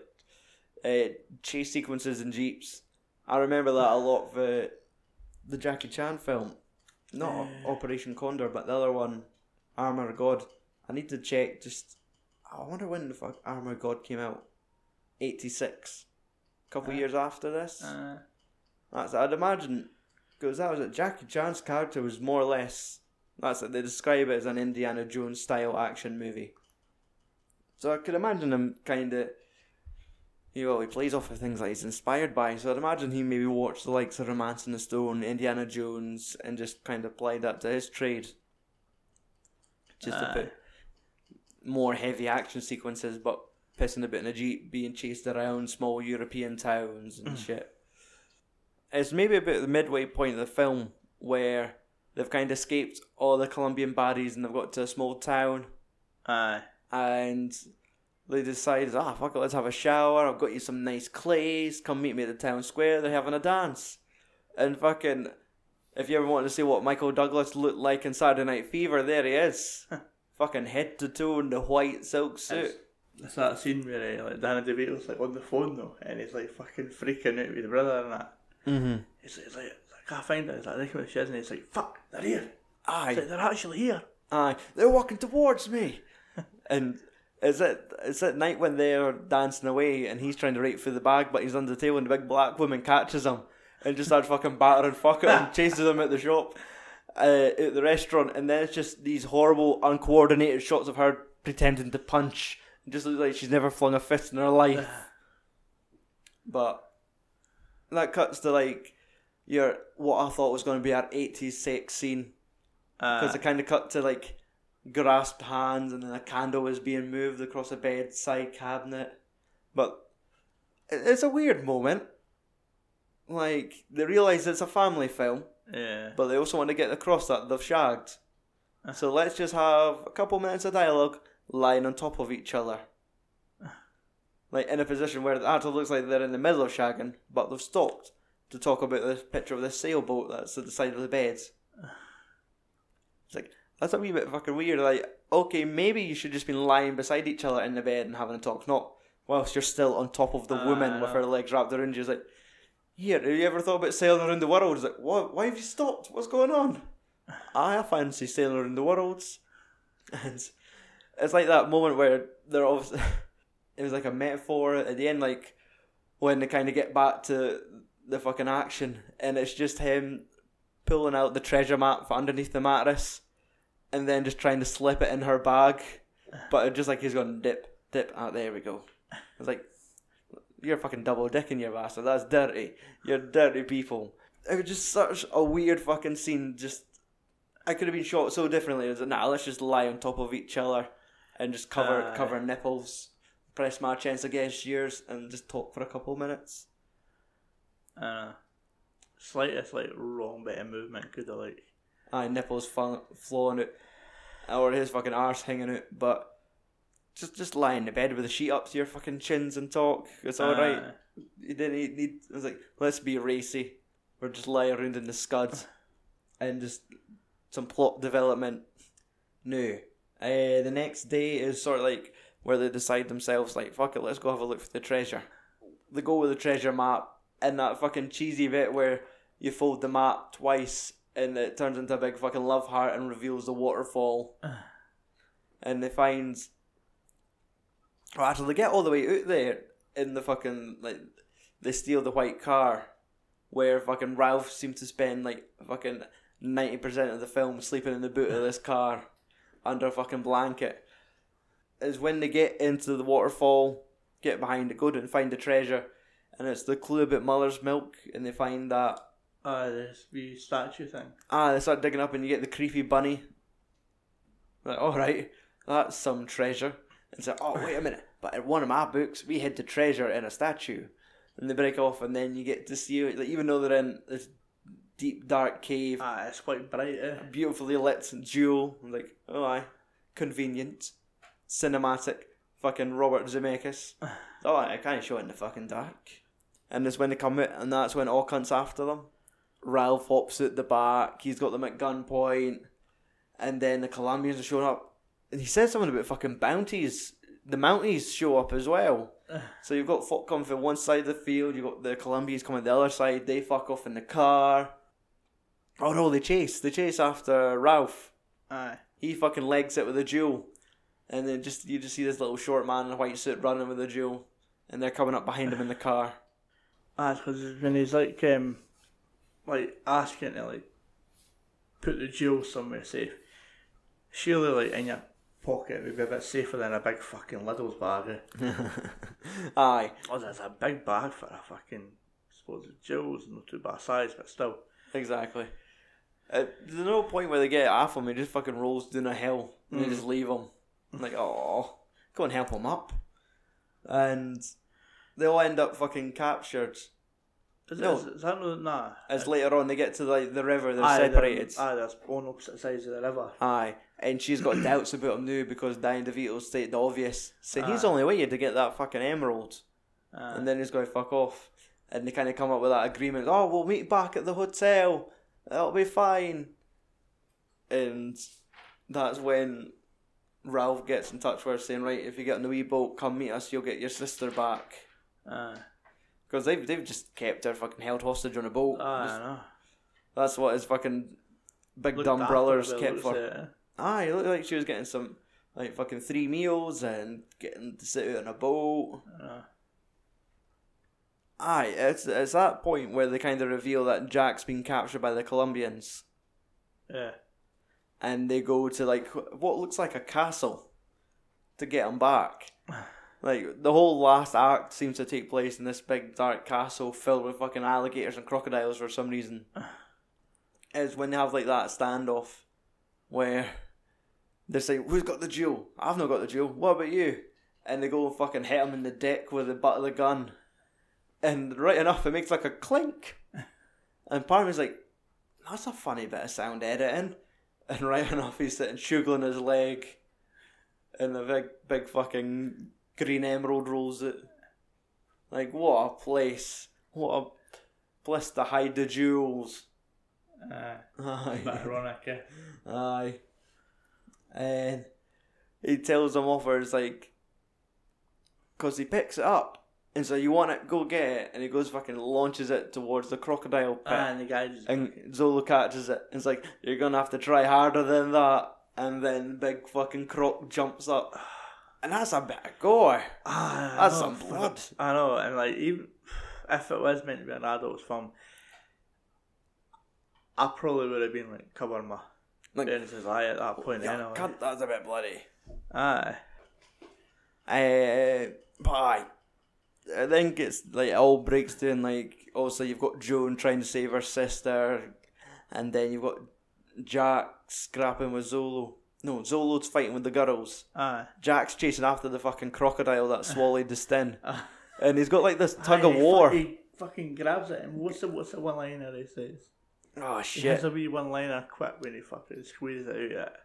uh, chase sequences and jeeps. I remember that a lot for the Jackie Chan film, not Operation Condor, but the other one, Armor God. I need to check. Just I wonder when the fuck Armor God came out. Eighty six, a couple years after this. Uh, That's I'd imagine because that was it. Jackie Chan's character was more or less that's it. They describe it as an Indiana Jones style action movie. So I could imagine him kind of. You know, he plays off of things that he's inspired by. So I'd imagine he maybe watched the likes of Romancing the Stone, Indiana Jones, and just kind of applied that to his trade. Just to Aye. put more heavy action sequences, but pissing a bit in a jeep, being chased around small European towns and shit. It's maybe about the midway point of the film where they've kind of escaped all the Colombian baddies and they've got to a small town aye. and they decide, ah, fuck it, let's have a shower. I've got you some nice clays. Come meet me at the town square. They're having a dance. And fucking, if you ever want to see what Michael Douglas looked like in Saturday Night Fever, there he is. fucking head to toe in the white silk suit. It's that scene where uh, like Danny DeVito's like on the phone though, and he's like fucking freaking out with his brother and that. Mm-hmm. He's, he's like, I can't find it. He's like, looking at the sheds and he's like, fuck, they're here. Aye. like, they're actually here. Aye, they're walking towards me. and is it is it night when they're dancing away and he's trying to reach through the bag but he's under the table and the big black woman catches him and just starts fucking battering fuck at him, chases him at the shop, uh, at the restaurant, and then it's just these horrible uncoordinated shots of her pretending to punch. It just looks like she's never flung a fist in her life. but that cuts to like your what I thought was going to be our 80s sex scene because Uh, it kind of cut to like grasped hands and then a candle is being moved across a bedside cabinet. But it's a weird moment. Like they realize it's a family film, yeah. but they also want to get across that they've shagged. Uh-huh. So let's just have a couple minutes of dialogue lying on top of each other. Uh-huh. Like in a position where the actually looks like they're in the middle of shagging, but they've stopped to talk about this picture of this sailboat that's at the side of the bed. Uh-huh. It's like that's a wee bit fucking weird. Like, okay, maybe you should just be lying beside each other in the bed and having a talk, not whilst you're still on top of the Uh, woman with her legs wrapped around you. It's like, here, have you ever thought about sailing around the world? It's like, what? Why have you stopped? What's going on? I fancy sailing around the world. And it's like that moment where they're obviously, it was like a metaphor at the end, like when they kind of get back to the fucking action, and it's just him pulling out the treasure map from underneath the mattress, and then just trying to slip it in her bag, but it just like he's going dip, dip. Ah, there we go. It's like you're fucking double dicking your bastard. That's dirty. You're dirty people. It was just such a weird fucking scene. Just I could have been shot so differently. It was like, nah, let's just lie on top of each other and just cover Aye. cover nipples, press my chest against yours, and just talk for a couple minutes. Uh, slightest like wrong bit of movement could have like Aye, nipples fl- flowing out, or his fucking arse hanging out, but just just lie in the bed with the sheet up to your fucking chins and talk. It's all right. uh, You didn't need, need. It was like, let's be racy. We're just lie around in the scuds, and just some plot development. No. Uh, the next day is sort of like where they decide themselves, like, fuck it, let's go have a look for the treasure. They go with the treasure map, and that fucking cheesy bit where you fold the map twice, and it turns into a big fucking love heart and reveals the waterfall. and they find. Well, actually, they get all the way out there in the fucking like they steal the white car, where fucking Ralph seems to spend like fucking ninety percent of the film sleeping in the boot of this car under a fucking blanket. Is when they get into the waterfall, get behind it, go and find the treasure, and it's the clue about mother's milk, and they find that Ah, this wee statue thing. Ah, they start digging up and you get the creepy bunny. Like, all right, that's some treasure. And so, oh wait a minute, but in one of my books, we hid the treasure in a statue. And they break off, and then you get to see it. Like, even though they're in this deep dark cave, Ah, it's quite bright. Eh? beautifully lit jewel. I'm like, oh aye, convenient, cinematic, fucking Robert Zemeckis. oh, I can't show it in the fucking dark. And it's when they come out, and that's when all cunts after them. Ralph hops at the back. He's got them at gunpoint, and then the Colombians are showing up. And he says something about fucking bounties. The Mounties show up as well. So you've got folk coming from one side of the field. You've got the Colombians coming the other side. They fuck off in the car. Oh no, they chase. They chase after Ralph. Aye. He fucking legs it with a jewel, and then just you just see this little short man in a white suit running with a jewel, and they're coming up behind him in the car. Ah, because when he's like, um, like asking to like put the jewel somewhere safe, surely like in your pocket would be a bit safer than a big fucking Lidl's bag. Eh? Aye, Oh, that's a big bag for a fucking. I suppose the jewels not too bad size, but still. exactly. Uh, there's no point where they get after him. He just fucking rolls down a hill and they just leave him. Like, oh, go and help him up. And they all end up fucking captured. Is, No. is, is that no? Nah. As later on they get to like the river, they're Aye, separated. Aye, that's on opposite sides of the river. Aye, and she's got doubts about him now because Danny DeVito stated the obvious, saying he's Aye. only waited to get that fucking emerald, Aye. and then he's going to fuck off. And they kind of come up with that agreement. Oh, we'll meet back at the hotel. That'll be fine. And that's when Ralph gets in touch with her, saying, "Right, if you get on the wee boat, come meet us. You'll get your sister back." Because they've they've just kept her fucking held hostage on a boat. Aye, Just- I know. that's what his fucking big Looked dumb after brothers by the kept looks for. of it, eh? Aye, it looked like she was getting some like fucking three meals and getting to sit out on a boat. Uh, Aye, it's it's that point where they kind of reveal that Jack's been captured by the Colombians, yeah. and they go to like what looks like a castle to get him back. Like the whole last act seems to take place in this big dark castle filled with fucking alligators and crocodiles for some reason. Is when they have like that standoff where they say, "Who's got the jewel? I've not got the jewel. What about you?" And they go and fucking hit him in the dick with the butt of the gun, and right enough, it makes like a clink. And part of me's like, "That's a funny bit of sound editing." And right enough, he's sitting shuggling his leg, and the big, big fucking green emerald rolls it. Like, what a place! What a place to hide the jewels. Aye. bit ironic, eh? Aye. And he tells them off, it's like, because he picks it up, and so you want it, go get it, and he goes fucking launches it towards the crocodile pit, Ah, and the guy just. and Zolo catches it, and it's like, you're gonna have to try harder than that, and then big fucking croc jumps up, and that's a bit of gore. Ah, That's know, some blood. I know, and like even if it was meant to be an adult film, I probably would have been like covering my Like, eye at that point. yeah, anyway. that's a bit bloody. Aye. Uh, but aye. I think it's like it all breaks down. Like, also you've got Joan trying to save her sister, and then you've got Jack scrapping with Zolo. No, Zolo's fighting with the girls. Aye. Jack's chasing after the fucking crocodile that swallowed the stin, and he's got like this tug Aye, of war. He fucking grabs it, and what's the what's the one liner he says? Oh He shit! has a wee one liner quit when he fucking squeezes it out. Yet.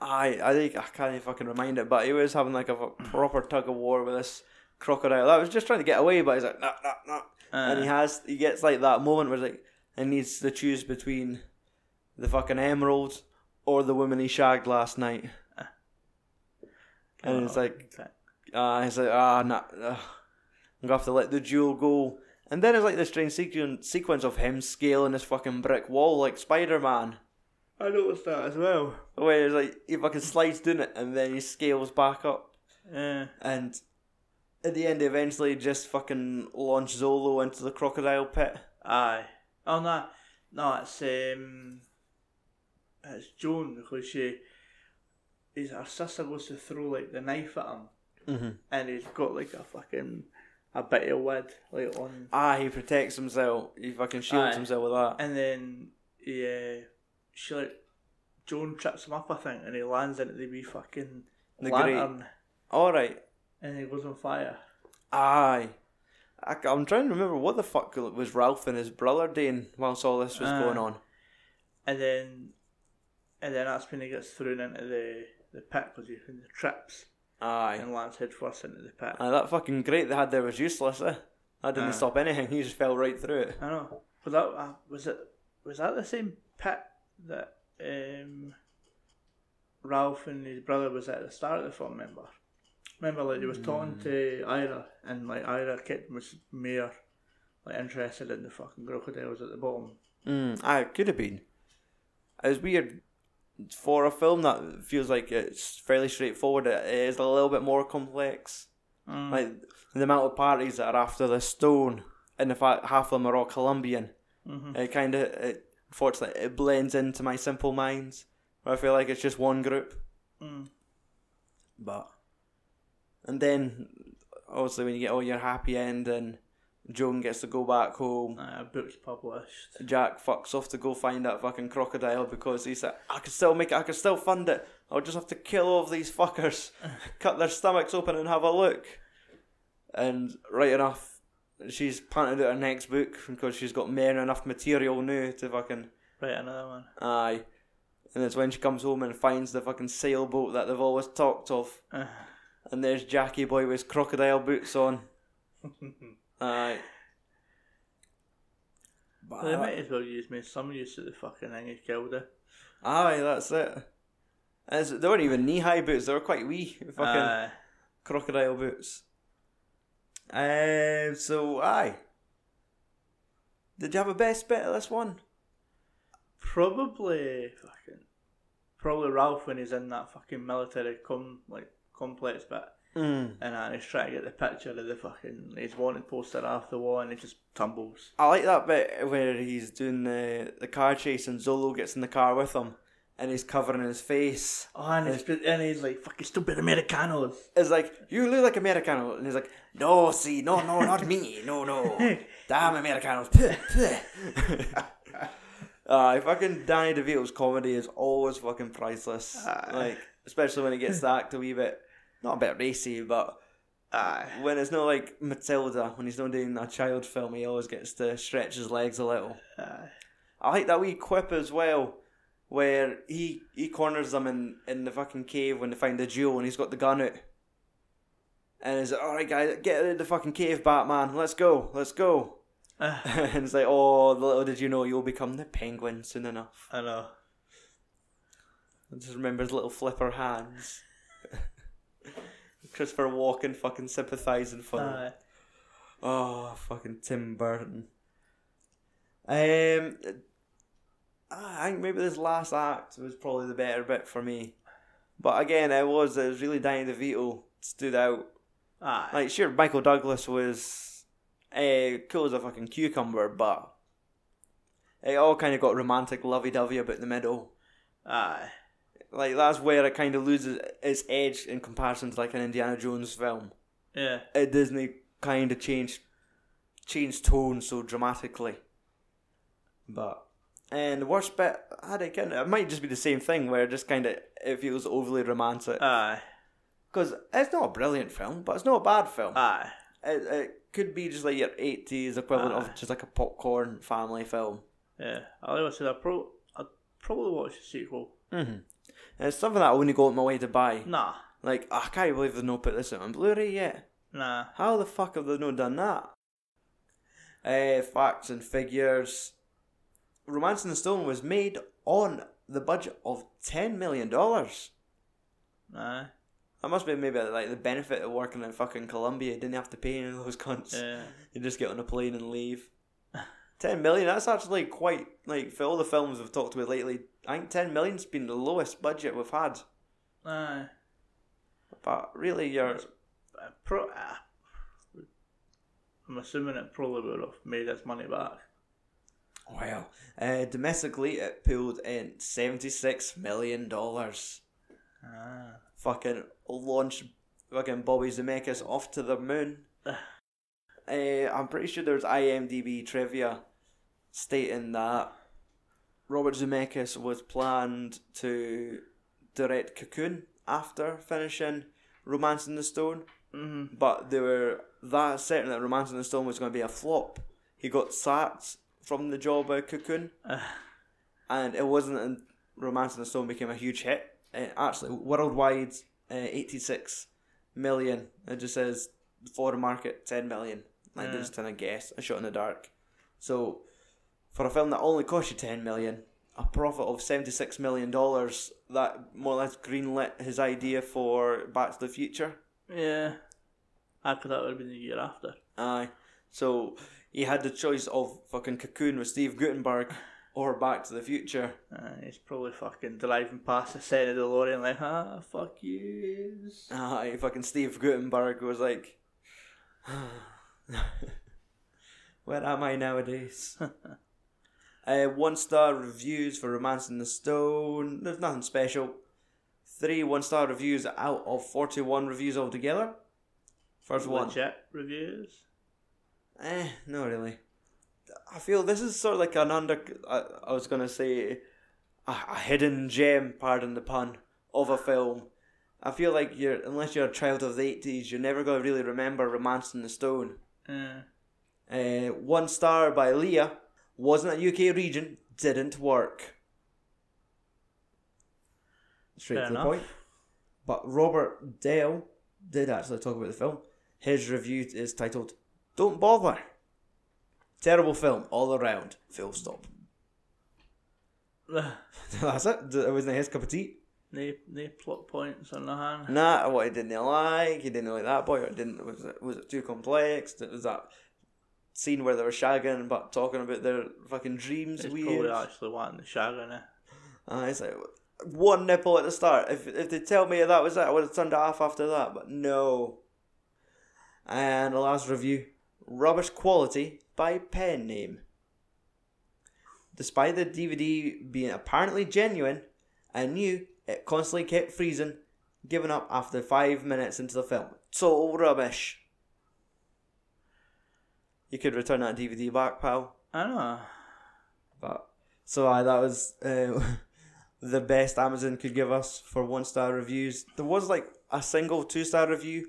I I think I can't even fucking remind it, but he was having like a proper tug of war with this crocodile. I was just trying to get away, but he's like, nah, nah, nah. and he has he gets like that moment where like he needs to choose between the fucking emerald or the woman he shagged last night. And it's like, uh, he's like, ah, nah, uh, I'm gonna have to let the jewel go. And then it's like this strange sequen- sequence of him scaling this fucking brick wall like Spider Man. I noticed that as well. Where it's like he fucking slides down it and then he scales back up. Yeah. And at the end, he eventually just fucking launch Zolo into the crocodile pit. Aye. Oh no, no, it's um, it's Joan because she, his her sister goes to throw like the knife at him, Mm-hmm. and he's got like a fucking a bit of wood like on, Ah, he protects himself. He fucking shields Aye. himself with that. and then he, uh, she like Joan trips him up, I think, and he lands into the wee fucking The lantern, All right. and he goes on fire. Aye. I, am trying to remember what the fuck was Ralph and his brother doing whilst all this was Ah. going on. And then, and then that's when he gets thrown into the the pit because he in the trips Aye. and lands head first into the pit. Aye, that fucking grate they had there was useless, eh? That didn't Aye. stop anything. He just fell right through it. I know. Was that uh, was it? Was that the same pit that um, Ralph and his brother was at the start of the film? Remember? Remember, like he was talking to Ira, and like Ira kept was more like interested in the fucking crocodiles at the bottom. Mm, aye, it could have been. It was weird for a film that feels like it's fairly straightforward. It is a little bit more complex. Mm. Like the amount of parties that are after the stone, and the fact half of them are all Colombian. Mhm. It kind of, it, unfortunately, it blends into my simple minds. Where I feel like it's just one group. Mm. But and then obviously when you get all your happy end and Joan gets to go back home. Uh, book's published. Jack fucks off to go find that fucking crocodile because he's like, I can still make it, I can still fund it. I'll just have to kill all of these fuckers, cut their stomachs open and have a look. And right enough, she's planted out her next book because she's got more than enough material now to fucking Write another one. aye. And it's when she comes home and finds the fucking sailboat that they've always talked of. And there's Jackie Boy with his crocodile boots on. Aye. But they might as well use me some use of the fucking thing he killed her. Aye, that's it. As they weren't even knee high boots; they were quite wee, fucking Aye. crocodile boots. Um, so aye. Did you have a best bit of this one? Probably fucking probably Ralph when he's in that fucking military com like complex bit Mm. and uh, he's trying to get the picture of the fucking his wanted poster off the wall and he just tumbles. I like that bit where he's doing the the car chase and Zolo gets in the car with him, and he's covering his face. Oh, and he's, and he's like fucking stupid Americanos. It's like you look like Americano, and he's like, no, see, no, no, not me, no, no, damn Americanos. Puh, puh." Uh, fucking Danny DeVito's comedy is always fucking priceless. Aye. Like, especially when it gets to act a wee bit, not a bit racy, but Aye. when it's not like Matilda, when he's not doing a child film, he always gets to stretch his legs a little. Aye. I like that wee quip as well, where he he corners them in, in the fucking cave when they find the jewel and he's got the gun out. And he's like, alright guys, get out of the fucking cave, Batman, let's go, let's go. Ah. and it's like, oh, little did you know you'll become the penguin soon enough. I know. I just remember his little flipper hands. Christopher Walken fucking sympathising for him. Aye. Oh, fucking Tim Burton. Um, I think maybe this last act was probably the better bit for me. But again, it was it was really Danny DeVito stood out. Aye. Like, sure, Michael Douglas was uh, cool as a fucking cucumber, but it all kind of got romantic, lovey-dovey about the middle. Aye. Like that's where it kind of loses its edge in comparison to like an Indiana Jones film. Yeah. It Disney kind of changed changed tone so dramatically. But and the worst bit, I think it might just be the same thing where it just kind of it feels overly romantic Aye. because it's not a brilliant film, but it's not a bad film. Aye. It, it could be just like your eighties equivalent Aye. of just like a popcorn family film. Yeah. I like I said, I pro I'd probably watch the sequel. Mm-hmm. And it's something that I only go out my way to buy. Nah. Like I can't believe they've not put this out on Blu-ray yet. Nah. How the fuck have they not done that? Uh, facts and figures. Romancing the Stone was made on the budget of ten million dollars. Nah. That must be maybe like the benefit of working in fucking Colombia. You didn't have to pay any of those cunts. Yeah. You just get on a plane and leave. ten million. That's actually quite like for all the films we've talked about lately. I think ten million's been the lowest budget we've had. Aye. But really, you're Uh, Pro. ah. I'm assuming it probably would have made its money back. Well, uh, domestically, it pulled in seventy-six million dollars. Ah. Fucking launched fucking Bobby Zemeckis off to the moon. Uh, I'm pretty sure there's IMDb trivia stating that Robert Zemeckis was planned to direct Cocoon after finishing Romancing the Stone, Mm-hmm. but they were that certain that Romancing the Stone was going to be a flop. He got sacked from the job at Cocoon, and it wasn't. Romancing the Stone became a huge hit. Uh, actually, worldwide, uh, 86 million. It just says the foreign market 10 million. Like Yeah. just kind of guess, a shot in the dark. So, for a film that only cost you 10 million, a profit of 76 million dollars, that more or less greenlit his idea for Back to the Future. Yeah. I could that would have been the year after. Aye. So he had the choice of fucking Cocoon with Steve Guttenberg or Back to the Future. Uh, he's probably fucking driving past the set of the DeLorean like, ah, fuck you. Aye, fucking Steve Guttenberg was like, Where am I nowadays? uh, one star reviews for Romancing the Stone. There's nothing special. Three one star reviews out of 41 reviews altogether. First one. Legit reviews. Eh, not really. I feel this is sort of like an under. I, I was gonna say a, a hidden gem, pardon the pun, of a film. I feel like you're unless you're a child of the eighties, you're never gonna really remember Romancing the Stone. Uh, Uh, one star by Leah wasn't a UK region, didn't work. Straight Fair to the point. But Robert Dale did actually talk about the film. His review is titled "Don't Bother." Terrible film all around. Full stop. That's it. It wasn't his cup of tea. no, no plot points on the hand. Nah, what he didn't like. He didn't like that boy. Or didn't was it was it too complex? Was that scene where they were shagging but talking about their fucking dreams? He's weird. probably actually wanting the shag in it. Uh, it's like one nipple at the start. If if they tell me that was it, I would have turned it off after that. But no. And the last review: rubbish quality by pen name. Despite the DVD being apparently genuine, I knew it constantly kept freezing, giving up after five minutes into the film. Total rubbish. You could return that DVD back, pal. I know. But so I that was uh, the best Amazon could give us for one star reviews. There was like a single two star review,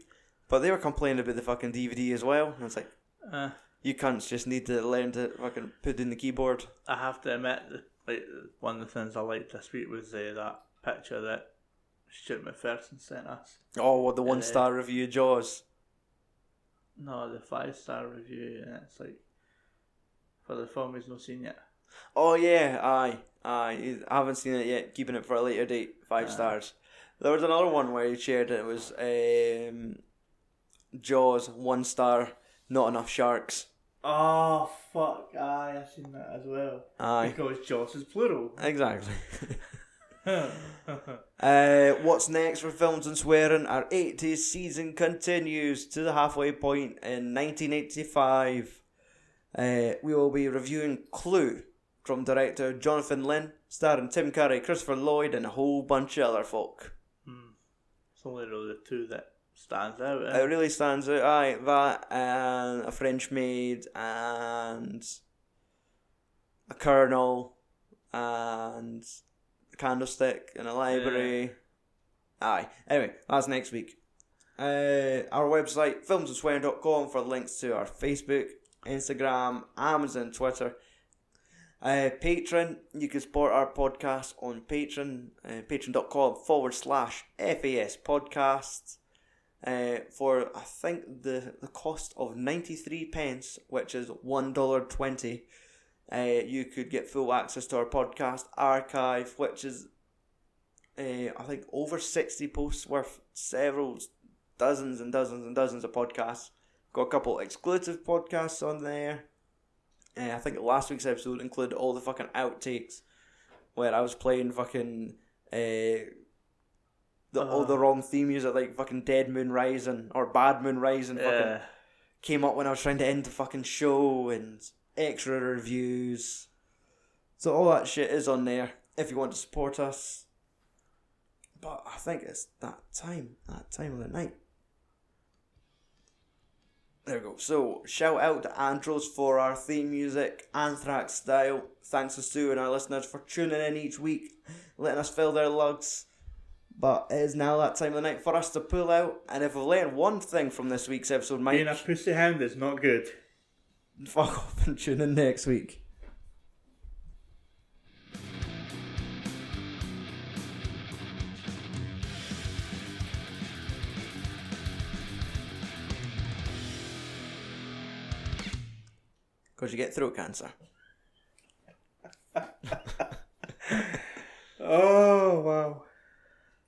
but they were complaining about the fucking DVD as well. And it's like Uh, you cunts just need to learn to fucking put in the keyboard. I have to admit, like one of the things I liked this week was uh, that picture that Stuart McPherson sent us. Oh, well, the Uh, one star review Jaws. No, the five star review, and it's like for the film he's not seen yet. Oh yeah, aye, aye. I haven't seen it yet. Keeping it for a later date. Five Aye. stars. There was another one where he shared it. It was um, Jaws one star. Not enough sharks. Oh fuck! Aye, I've seen that as well. Aye. Because Jaws is plural. Exactly. Uh, what's next for films and swearing? Our 80s season continues to the halfway point in 1985. Uh, we will be reviewing Clue from director Jonathan Lynn, starring Tim Curry, Christopher Lloyd, and a whole bunch of other folk. It's only really the two that stands out. It Eh? really stands out. Aye, that and a French maid and a colonel and candlestick in a library. Aye. Anyway, that's next week. Uh, our website, filmsandswearing.com for links to our Facebook, Instagram, Amazon, Twitter. Uh, Patreon, you can support our podcast on Patreon, uh, patreon.com forward slash FAS podcast uh, for I think the the cost of ninety three pence, which is one dollar twenty. Uh, you could get full access to our podcast archive, which is uh, I think over sixty posts worth several dozens and dozens and dozens of podcasts. Got a couple exclusive podcasts on there. Uh, I think last week's episode included all the fucking outtakes where I was playing fucking uh, the all the wrong theme music like fucking Dead Moon Rising or Bad Moon Rising fucking Yeah. came up when I was trying to end the fucking show and extra reviews. So all that shit is on there if you want to support us. But I think it's that time, that time of the night. There we go. So, shout out to Andros for our theme music, Anthrax style. Thanks to Stu and our listeners for tuning in each week, letting us fill their lugs. But it is now that time of the night for us to pull out. And if we've learned one thing from this week's episode, Mike, Being a pussy hound is not good. Fuck off and tune in next week. Because you get throat cancer. Oh wow.